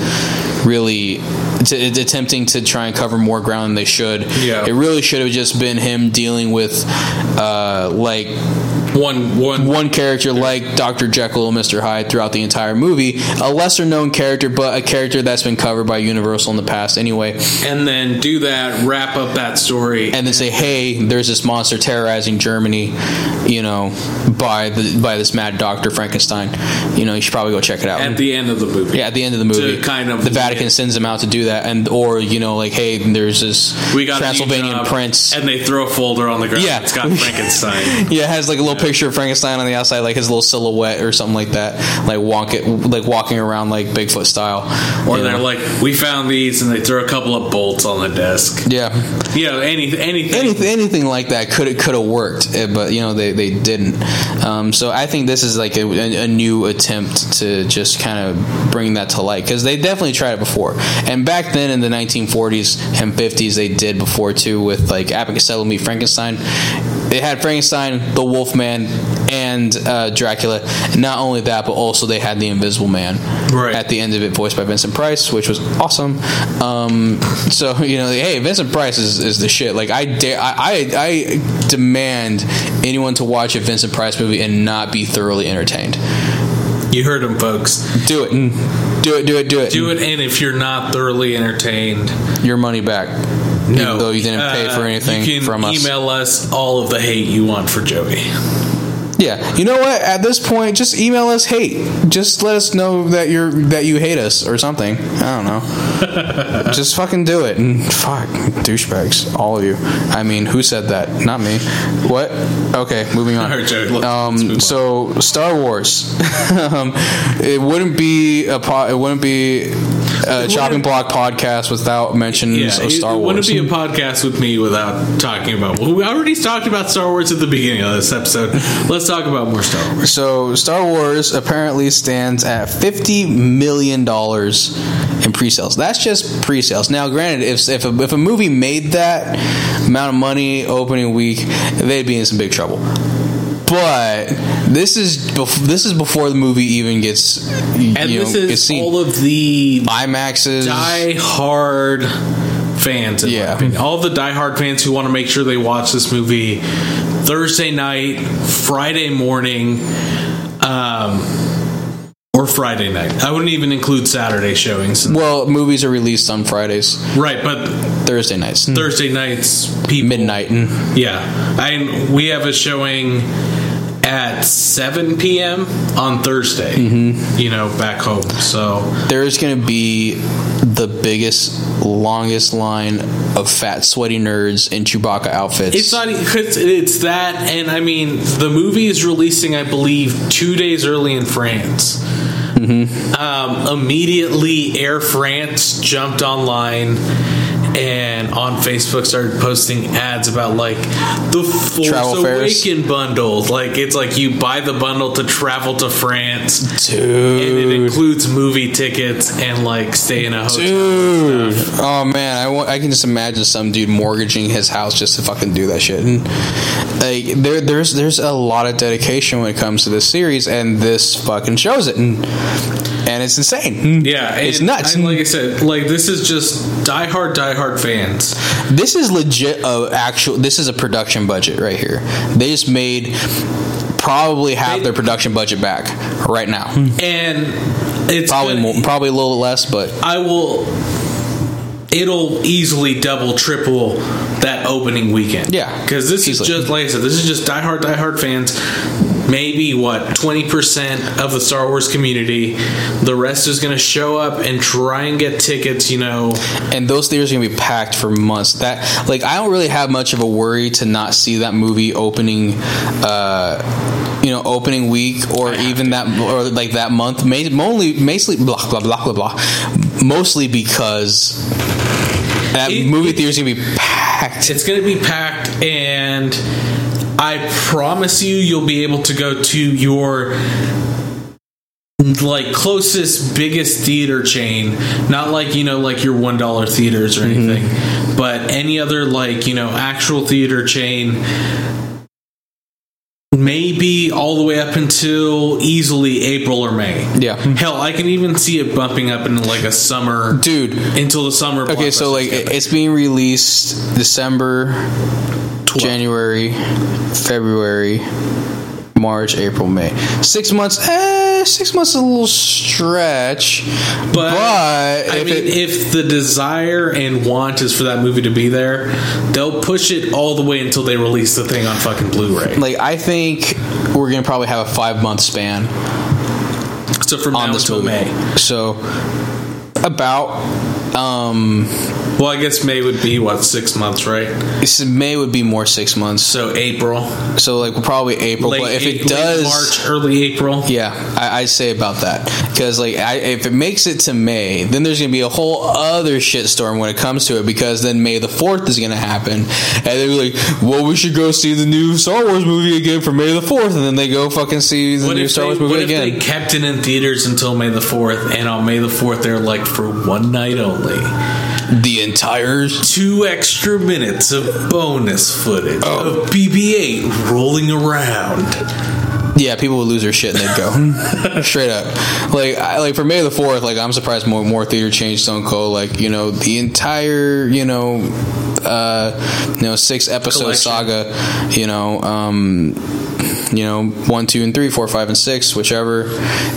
really to, attempting to try and cover more ground than they should. Yeah. It really should have just been him dealing with uh, like one one one character like Dr. Jekyll and Mr. Hyde throughout the entire movie. A lesser known character, but a character that's been covered by Universal in the past anyway. and then do that, wrap up that story. And then say, hey, there's this monster terrorizing Germany, you know, by the by this mad Doctor Frankenstein. You know, you should probably go check it out. at the end of the movie. yeah, at the end of the movie, kind of- the Vatican sends him out to do that, and or you know, like, hey, there's this We got Transylvanian prince. and they throw a folder on the ground. Yeah. it's got Frankenstein. [LAUGHS] Yeah, it has like a little picture of Frankenstein on the outside, like his little silhouette or something like that, like walk it, like walking around like Bigfoot style. Or they're know? like, we found these, and they throw a couple of bolts on the desk. yeah, You know, any, anything. Anything, anything like that could it could have worked, eh, but you know they, they didn't. Um, so I think this is like a, a, new attempt to just kind of bring that to light because they definitely tried it before, and back then in the 1940s and 50s they did before too with like Abbott and Costello meet Frankenstein. They had Frankenstein, the Wolfman, and uh, Dracula. And not only that, but also they had the Invisible Man Right. at the end of it, voiced by Vincent Price, which was awesome. Um, so [LAUGHS] you know, hey, Vincent Price is, is the shit. Like I, dare, I, I, I demand anyone to watch a Vincent Price movie and not be thoroughly entertained. You heard him, folks. Do it, do it, do it, do it. Do it, and if you're not thoroughly entertained, Your money back. No. Even though you didn't pay for Uh, anything you can from us. email us all of the hate you want for Joey. Yeah, you know what? At this point, just email us hate. Just let us know that you're that you hate us or something. I don't know. [LAUGHS] just fucking do it and fuck douchebags, all of you. I mean, who said that? Not me. What? Okay, moving on. [LAUGHS] Right, Joey, let's- let's um, move on. so Star Wars. [LAUGHS] um, it wouldn't be a po- it wouldn't be a chopping block podcast without mentions Yeah, of Star it Wars. It wouldn't be a podcast with me without talking about. Well, we already talked about Star Wars at the beginning of this episode. Let's talk about more Star Wars. So Star Wars apparently stands at fifty million dollars in pre-sales. That's just pre-sales. Now, granted, if if a, if a movie made that amount of money opening week, they'd be in some big trouble. But this is bef- this is before the movie even gets you And know, this gets is seen. all of the IMAXs. die hard fans. Yeah. all the die hard fans who want to make sure they watch this movie Thursday night, Friday morning, um, or Friday night. I wouldn't even include Saturday showings. well, movies are released on Fridays, Right, but Thursday nights, Thursday nights, people midnight, and Yeah, I we have a showing at 7 p.m. on Thursday. Mm-hmm. You know, back home. So there's going to be the biggest, longest line of fat, sweaty nerds in Chewbacca outfits. it's not because it's that, and I mean the movie is releasing, I believe, two days early in France. Mm-hmm. Um, immediately, Air France jumped online. And on Facebook, started posting ads about like the Force Travel. Awaken bundle. Like it's like you buy the bundle to travel to France, Dude. and it includes movie tickets and like stay in a hotel. Dude, oh man, I, can just imagine some dude mortgaging his house just to fucking do that shit. And like, there, there's there's a lot of dedication when it comes to this series, and this fucking shows it, and and it's insane. Yeah, it's nuts. And like I said, like this is just diehard, diehard fans. This is legit. A actual. This is a production budget right here. They just made probably half their production budget back right now. and it's Probably more, probably a little less, but I will. It'll easily double, triple that opening weekend. Yeah, because this easily. is just like I said. This is just diehard, diehard fans. Maybe what 20% of the Star Wars community. The rest is going to show up and try and get tickets, you know. and those theaters are gonna be packed for months. That like I don't really have much of a worry to not see that movie opening, uh, you know, opening week or even that or like that month. Ma- Mostly, mostly blah blah blah blah blah. Mostly because that It- movie theater's gonna be packed. It's going to be packed and I promise you you'll be able to go to your like closest biggest theater chain. Not like you know like your one dollar theaters or mm-hmm. anything but any other like you know actual theater chain maybe all the way up until easily april or may. Yeah. Hmm. hell i can even see it bumping up into like a summer. Dude, until the summer Okay, so like it's being released December, January, February, March, April, May. Six months. Eh, six months is a little stretch. But, But I if mean, it- if the desire and want is for that movie to be there, they'll push it all the way until they release the thing on fucking Blu-ray. Like I think we're gonna probably have a five month span So from on now this until movie. May. So about um Well, I guess May would be what six months, right? this May would be more six months. So April, So like probably April. late, but if it does March, early April. Yeah, I, I'd say about that because like I, if it makes it to May, then there's gonna be a whole other shitstorm when it comes to it because then May the fourth is gonna happen, and they're like, "Well, we should go see the new Star Wars movie again for May the 4th. and then they go fucking see the What new Star they, Wars what movie if again. they kept it in theaters until May the fourth, and on May the fourth they're like for one night only, the entire two extra minutes of bonus footage Oh. of BB-8 rolling around. yeah, people would lose their shit and they'd go [LAUGHS] straight up. Like I, like for May the fourth, like I'm surprised more more theater changed don't like you know the entire you know uh you know six episode Collection. saga you know um you know one two and three four five and six whichever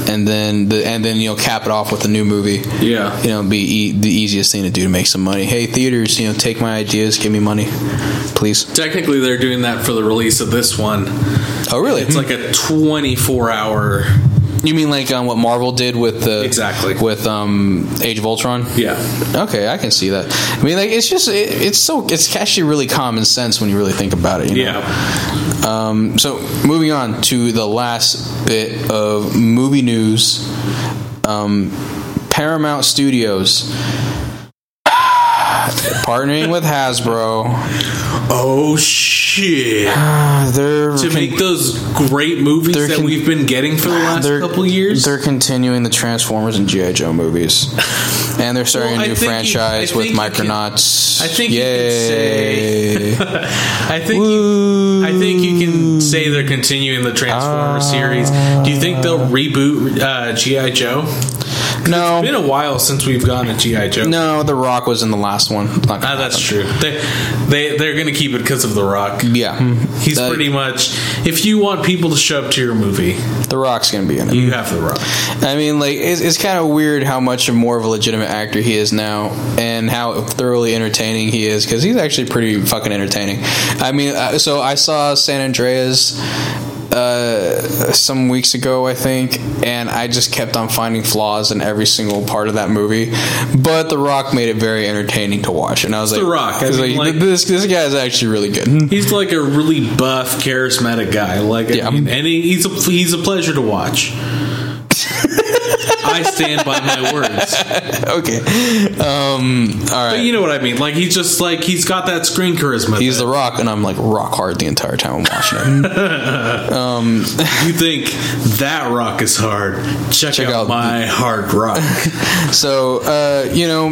and then the and then you know cap it off with a new movie Yeah. you know be e- the easiest thing to do to make some money hey theaters you know take my ideas give me money please Technically, they're doing that for the release of this one. oh really It's like a 24 hour. You mean like um, what marvel did with the Exactly. with um age of ultron Yeah. Okay, I can see that. I mean, like it's just it, it's so it's actually really common sense when you really think about it. You know? Yeah. Um, so moving on to the last bit of movie news, um, Paramount Studios partnering with Hasbro. Oh, shit. [SIGHS] They're To make those great movies that con- we've been getting for the [SIGHS] last couple years. They're continuing the Transformers and GI Joe movies, and they're starting Well, a new think you- franchise with you can- Micronauts. I think you Yay! say- [LAUGHS] I think you, I think you can say they're continuing the Transformers Ah. series. Do you think they'll reboot uh, GI Joe? No, It's been a while since we've gone to GI Joe. No, The Rock was in the last one. Ah, that's true. They they they're going to keep it because of The Rock. Yeah, He's That- pretty much. If you want people to show up to your movie, The Rock's gonna be in it. you have The Rock. I mean, like it's, it's kind of weird how much more of a legitimate actor he is now, and how thoroughly entertaining he is because he's actually pretty fucking entertaining. I mean, uh, so I saw San Andreas uh, some weeks ago, I think, and I just kept on finding flaws in every single part of that movie. But The Rock made it very entertaining to watch, and I was The like, Rock. I was mean, like, like- this this guy is actually really good. [LAUGHS] He's like a really buff, charismatic guy. Like, Yeah. I mean, and he, he's a he's a pleasure to watch. I stand by my words. [LAUGHS] okay, um, all But you know what I mean. Like he's just like he's got that screen charisma. He's the Rock, and I'm like rock hard the entire time I'm watching it. [LAUGHS] [LAUGHS] you think that rock is hard? Check, Check out, out my hard rock. So, uh, you know,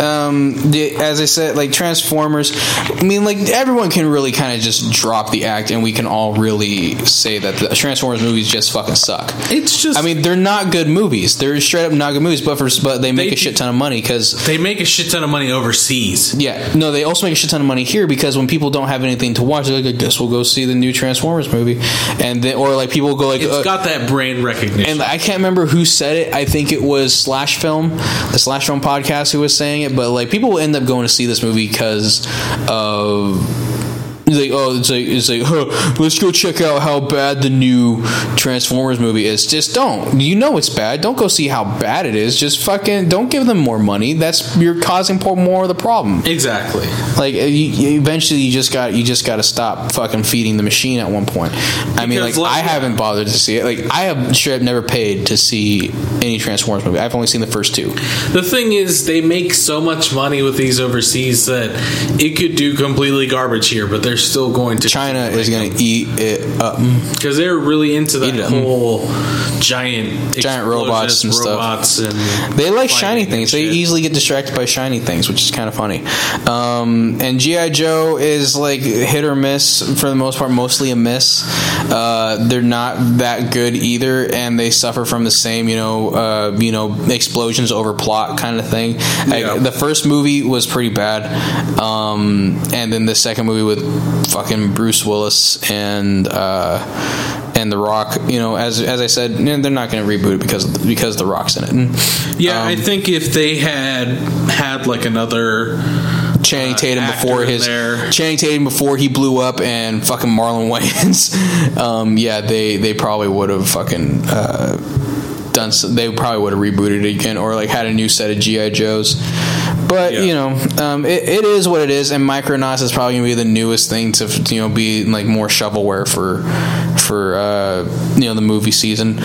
um, the, as I said, like Transformers, I mean, like everyone can really kind of just drop the act, and we can all really say that the Transformers movies just fucking suck. it's just. I mean, they're not good movies. They're straight up movies, but for but they make They- a shit ton of money because. they make a shit ton of money overseas. Yeah, no, they also make a shit ton of money here because when people don't have anything to watch, they're like, I guess we'll go see the new Transformers movie, and then, or like people go like, It's uh, got that brand recognition. and I can't remember who said it. I think it was Slash Film, the Slash Film podcast, who was saying it. But like, people will end up going to see this movie because of It's like, oh, it's like, it's like, huh, let's go check out how bad the new Transformers movie is. Just don't. You know it's bad. Don't go see how bad it is. Just fucking don't give them more money. That's you're causing more of the problem. Exactly. Like you, you- eventually, you just got you just got to stop fucking feeding the machine at one point. I mean, like I haven't bothered to see it. Like I have straight up never paid to see any Transformers movie. I've only seen the first two. The thing is, they make so much money with these overseas that it could do completely garbage here, but they're still going to China is going to eat it up. because they're really into that Eat whole giant Giant robots and stuff. robots and They like shiny and things. They easily get distracted by shiny things, which is kind of funny. Um, and GI Joe is like hit or miss for the most part, mostly a miss. Uh, they're not that good either, and they suffer from the same, you know, uh, you know, explosions over plot kind of thing. Like, Yeah. the first movie was pretty bad, um, and then the second movie with fucking Bruce Willis and. Uh, and The Rock, you know, as as I said, they're not going to reboot it because because The Rock's in it. And, Yeah, um, I think if they had had like another Channing uh, Tatum actor before his there. Channing Tatum before he blew up and fucking Marlon [LAUGHS] Wayans. um, yeah, they they probably would have fucking uh, done. Some, they probably would have rebooted it again or like had a new set of GI Joes. But Yeah. you know, um, it, it is what it is, and Micronauts is probably gonna be the newest thing to you know be like more shovelware for for uh, you know the movie season.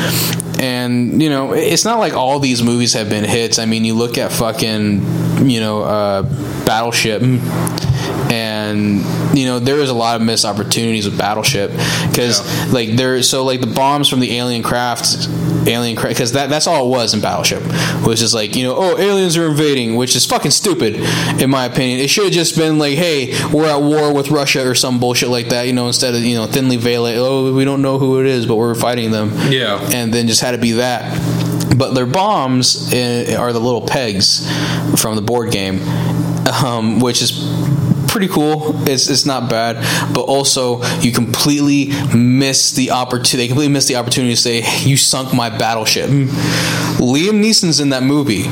And you know, it's not like all these movies have been hits. I mean, you look at fucking you know uh, Battleship and you know there is a lot of missed opportunities with battleship because Yeah. like there so like the bombs from the alien craft alien craft because that, that's all it was in battleship was just like you know oh aliens are invading which is fucking stupid in my opinion it should have just been like hey we're at war with russia or some bullshit like that you know instead of you know thinly veil it oh we don't know who it is but we're fighting them Yeah. and then just had to be that but their bombs uh, are the little pegs from the board game um, which is pretty cool. It's it's not bad, but also you completely miss the opportunity. They completely miss the opportunity to say you sunk my battleship. Mm. Liam Neeson's in that movie.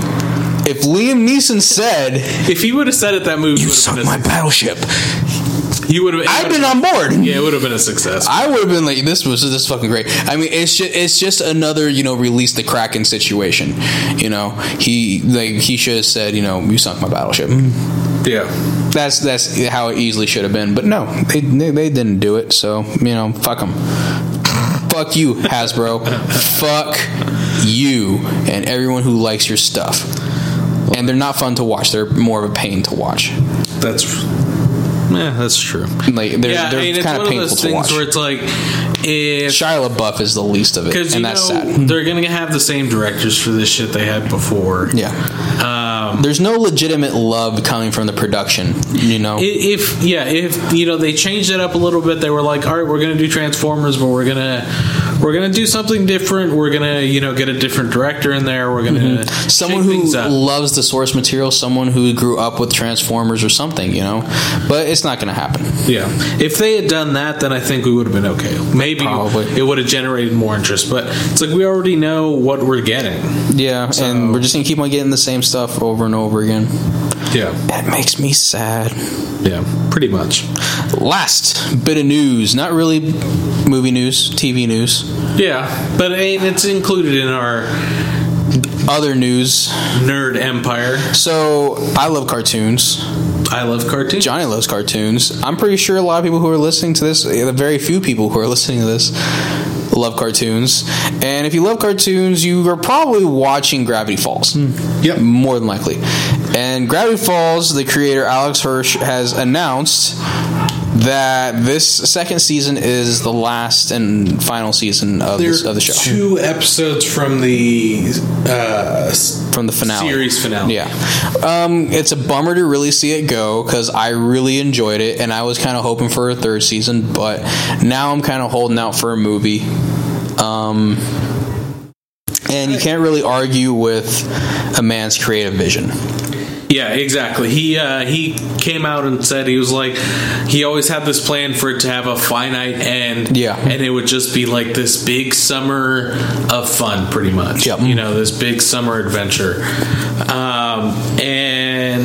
If Liam Neeson said If he would have said it, that movie you would have sunk my battleship, he would have. I'd been on board. Yeah, it would have been a success. I would have been like, "This was this is fucking great." I mean, it's just it's just another you know release the Kraken situation. You know, he like he should have said, you know, you sunk my battleship. Mm. Yeah. That's that's how it easily should have been, but no, they they, they didn't do it. So you know, fuck them. fuck you, Hasbro. fuck you and everyone who likes your stuff. And they're not fun to watch. They're more of a pain to watch. That's. Yeah, that's true. Like they're yeah, they're I mean, it's kind of of painful those to things watch. where it's like, if Shia LaBeouf is the least of it, because you and that's know sad. they're gonna have the same directors for this shit they had before. Yeah. Uh, Um, There's no legitimate love coming from the production, you know. if yeah, if you know they changed it up a little bit, they were like, all right, we're gonna do Transformers, but we're gonna we're gonna do something different. We're gonna you know get a different director in there. We're gonna Mm-hmm. someone who loves the source material, someone who grew up with Transformers or something, you know. But it's not going to happen. Yeah, if they had done that, then I think we would have been okay. Maybe Probably. it would have generated more interest, but it's like we already know what we're getting. Yeah, So- and we're just going to keep on getting the same stuff over and over again. Yeah, That makes me sad. yeah, pretty much. Last bit of news, not really movie news, TV news. Yeah, but I mean, it's included in our Other news. nerd empire. So, I love cartoons. I love cartoons. Johnny loves cartoons. I'm pretty sure a lot of people who are listening to this, the very few people who are listening to this, love cartoons. And if you love cartoons, you are probably watching Gravity Falls. Yep. More than likely. And Gravity Falls, the creator Alex Hirsch has announced that this second season is the last and final season of, this, of the show. two episodes from the uh, from the finale. series finale. Yeah. Um, it's a bummer to really see it go because I really enjoyed it and I was kind of hoping for a third season, but now I'm kind of holding out for a movie. Um, and you can't really argue with a man's creative vision. Yeah, exactly. He uh, he came out and said he was like he always had this plan for it to have a finite end. Yeah. and it would just be like this big summer of fun, pretty much. Yep. You know, this big summer adventure. Um, and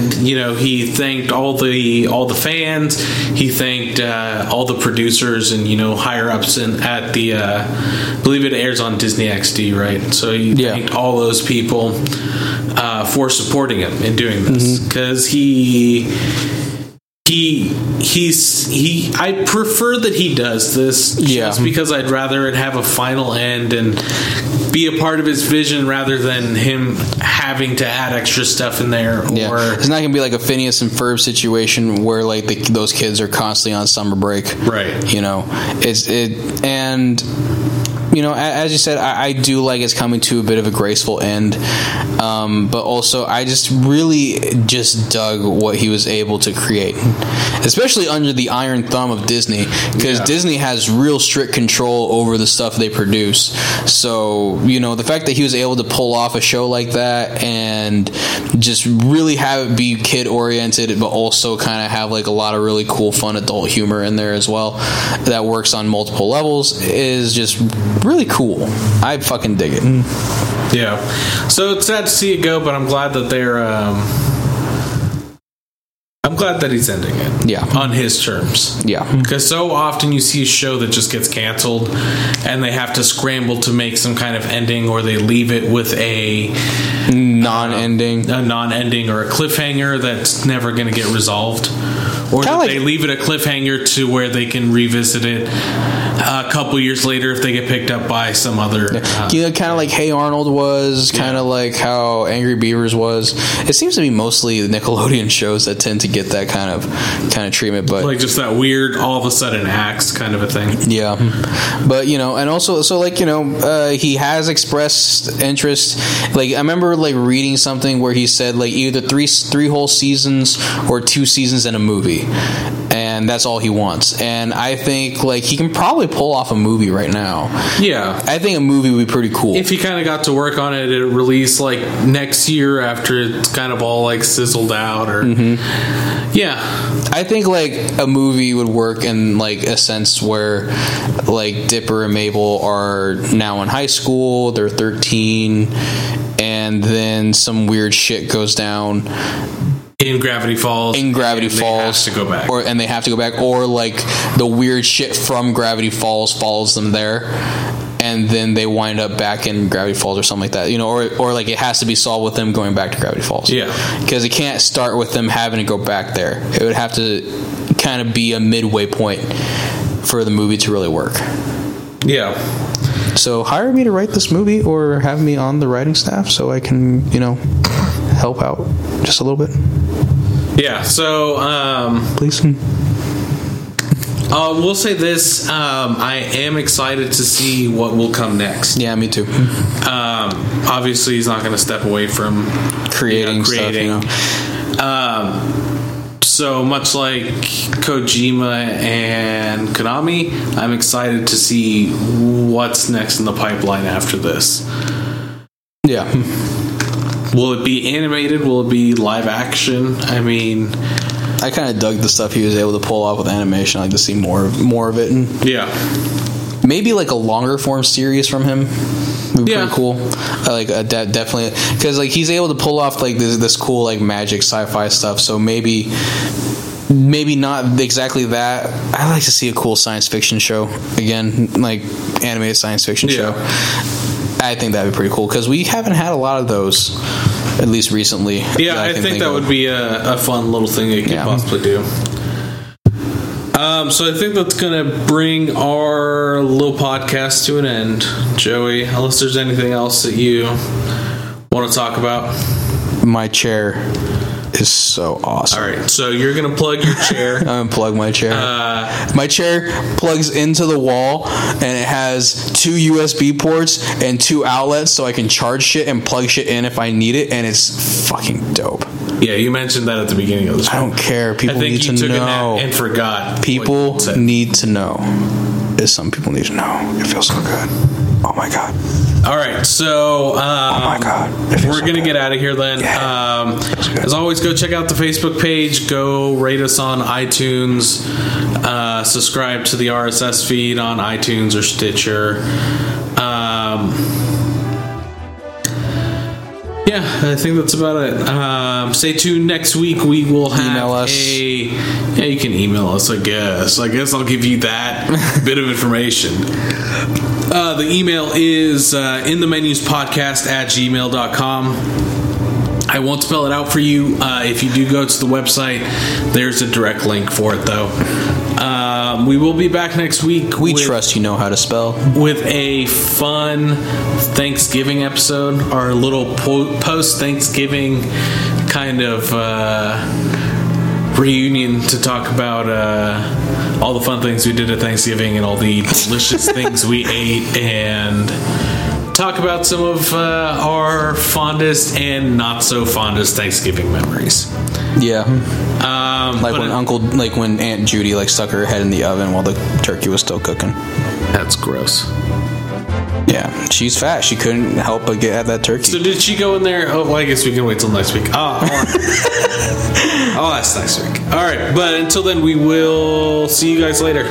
and you know he thanked all the all the fans. He thanked uh, all the producers and you know higher ups in, at the uh, I believe it airs on Disney XD, right? So he Yeah. thanked all those people uh, for supporting him in doing this because he he he's he I prefer that he does this Yeah. just because I'd rather it have a final end and be a part of his vision rather than him having to add extra stuff in there Yeah, or it's not gonna be like a Phineas and Ferb situation where like the, those kids are constantly on summer break. Right. You know, it's it and you know, as you said, I, I do like it's coming to a bit of a graceful end. Um, but also, I just really just dug what he was able to create, especially under the iron thumb of Disney, because Yeah. Disney has real strict control over the stuff they produce. So, you know, the fact that he was able to pull off a show like that and just really have it be kid oriented, but also kind of have like a lot of really cool, fun adult humor in there as well that works on multiple levels is just really cool. I fucking dig it. yeah so it's sad to see it go but I'm glad that they're um I'm glad that he's ending it Yeah. on his terms Yeah. Because so often you see a show that just gets canceled and they have to scramble to make some kind of ending or they leave it with a, Non ending. a non ending or a cliffhanger that's never going to get resolved. Or they leave it a cliffhanger to where they can revisit it a couple years later if they get picked up by some other. uh, you know, kind of like Hey Arnold was, kind of like how Angry Beavers was. It seems to be mostly the Nickelodeon shows that tend to get that kind of kind of treatment. But like just that weird, all of a sudden acts kind of a thing. Yeah, but you know, and also, so like you know, uh, he has expressed interest. Like I remember like reading something where he said like either three three whole seasons or two seasons in a movie, and that's all he wants. And I think like he can probably pull off a movie right now. Yeah. I think a movie would be pretty cool. If he kind of got to work on it, it release like next year after it's kind of all like sizzled out, or mm-hmm. yeah, I think like a movie would work in like a sense where like Dipper and Mabel are now in high school, they're 13 and then some weird shit goes down in Gravity Falls, in Gravity and they Falls have to go back. or and they have to go back or like the weird shit from Gravity Falls follows them there and then they wind up back in Gravity Falls or something like that. You know, or or like it has to be solved with them going back to Gravity Falls. Yeah. Because it can't start with them having to go back there. It would have to kind of be a midway point for the movie to really work. yeah, So hire me to write this movie or have me on the writing staff so I can, you know, help out just a little bit, yeah. So um, please. uh, we'll say this: um, I am excited to see what will come next. Yeah, me too. Um, obviously, he's not going to step away from Creating, creating. stuff, you know. Um, so much like Kojima and Konami, I'm excited to see what's next in the pipeline after this. Yeah. Will it be animated? Will it be live action? I mean, I kind of dug the stuff he was able to pull off with animation. I like to see more more of it, and yeah, maybe like a longer form series from him. Would be Yeah. pretty cool. I like uh, de- definitely because like he's able to pull off like this this cool like magic sci-fi stuff. So maybe maybe not exactly that. I like to see a cool science fiction show again, like animated science fiction Yeah. show. I think that'd be pretty cool because we haven't had a lot of those, at least recently. yeah. I, can think, that of. would be a, a fun little thing you could Yeah. possibly do. Um, so I think that's going to bring our little podcast to an end, Joey. Unless there's anything else that you want to talk about. my chair is so awesome. All right, so you're to plug your chair. [LAUGHS] I'm gonna plug my chair. Uh, my chair plugs into the wall, and it has two USB ports and two outlets, so I can charge shit and plug shit in if I need it, and it's fucking dope. yeah, you mentioned that at the beginning of the I don't care. I People think need you to know. and forgot. People need to know. Is some people need to know. It feels so good. Oh my god. All right, so um, Oh my god. We're so gonna good. get out of here then. Yeah. Um, as always, go check out the Facebook page. Go rate us on iTunes. Uh, subscribe to the RSS feed on iTunes or Stitcher. Um, yeah, I think that's about it. Um, stay tuned next week. We will have Email us. a. Yeah, you can email us. I guess. I guess I'll give you that [LAUGHS] bit of information. Uh, the email is uh, in the menus podcast at gmail.com. I won't spell it out for you. Uh, if you do go to the website, there's a direct link for it, though. Um, we will be back next week. We with- trust you know how to spell. with a fun Thanksgiving episode, our little po- post Thanksgiving kind of uh, reunion to talk about uh, all the fun things we did at Thanksgiving and all the delicious [LAUGHS] things we ate and talk about some of uh, our fondest and not so fondest Thanksgiving memories. Yeah, Um, like when it- Uncle, like when Aunt Judy like stuck her head in the oven while the turkey was still cooking. that's gross. Yeah, she's fat. She couldn't help but get at that turkey. So did she go in there? Oh, well, I guess we can wait till next week. Oh, I'll, I'll ask next week. All right, but until then, we will see you guys later.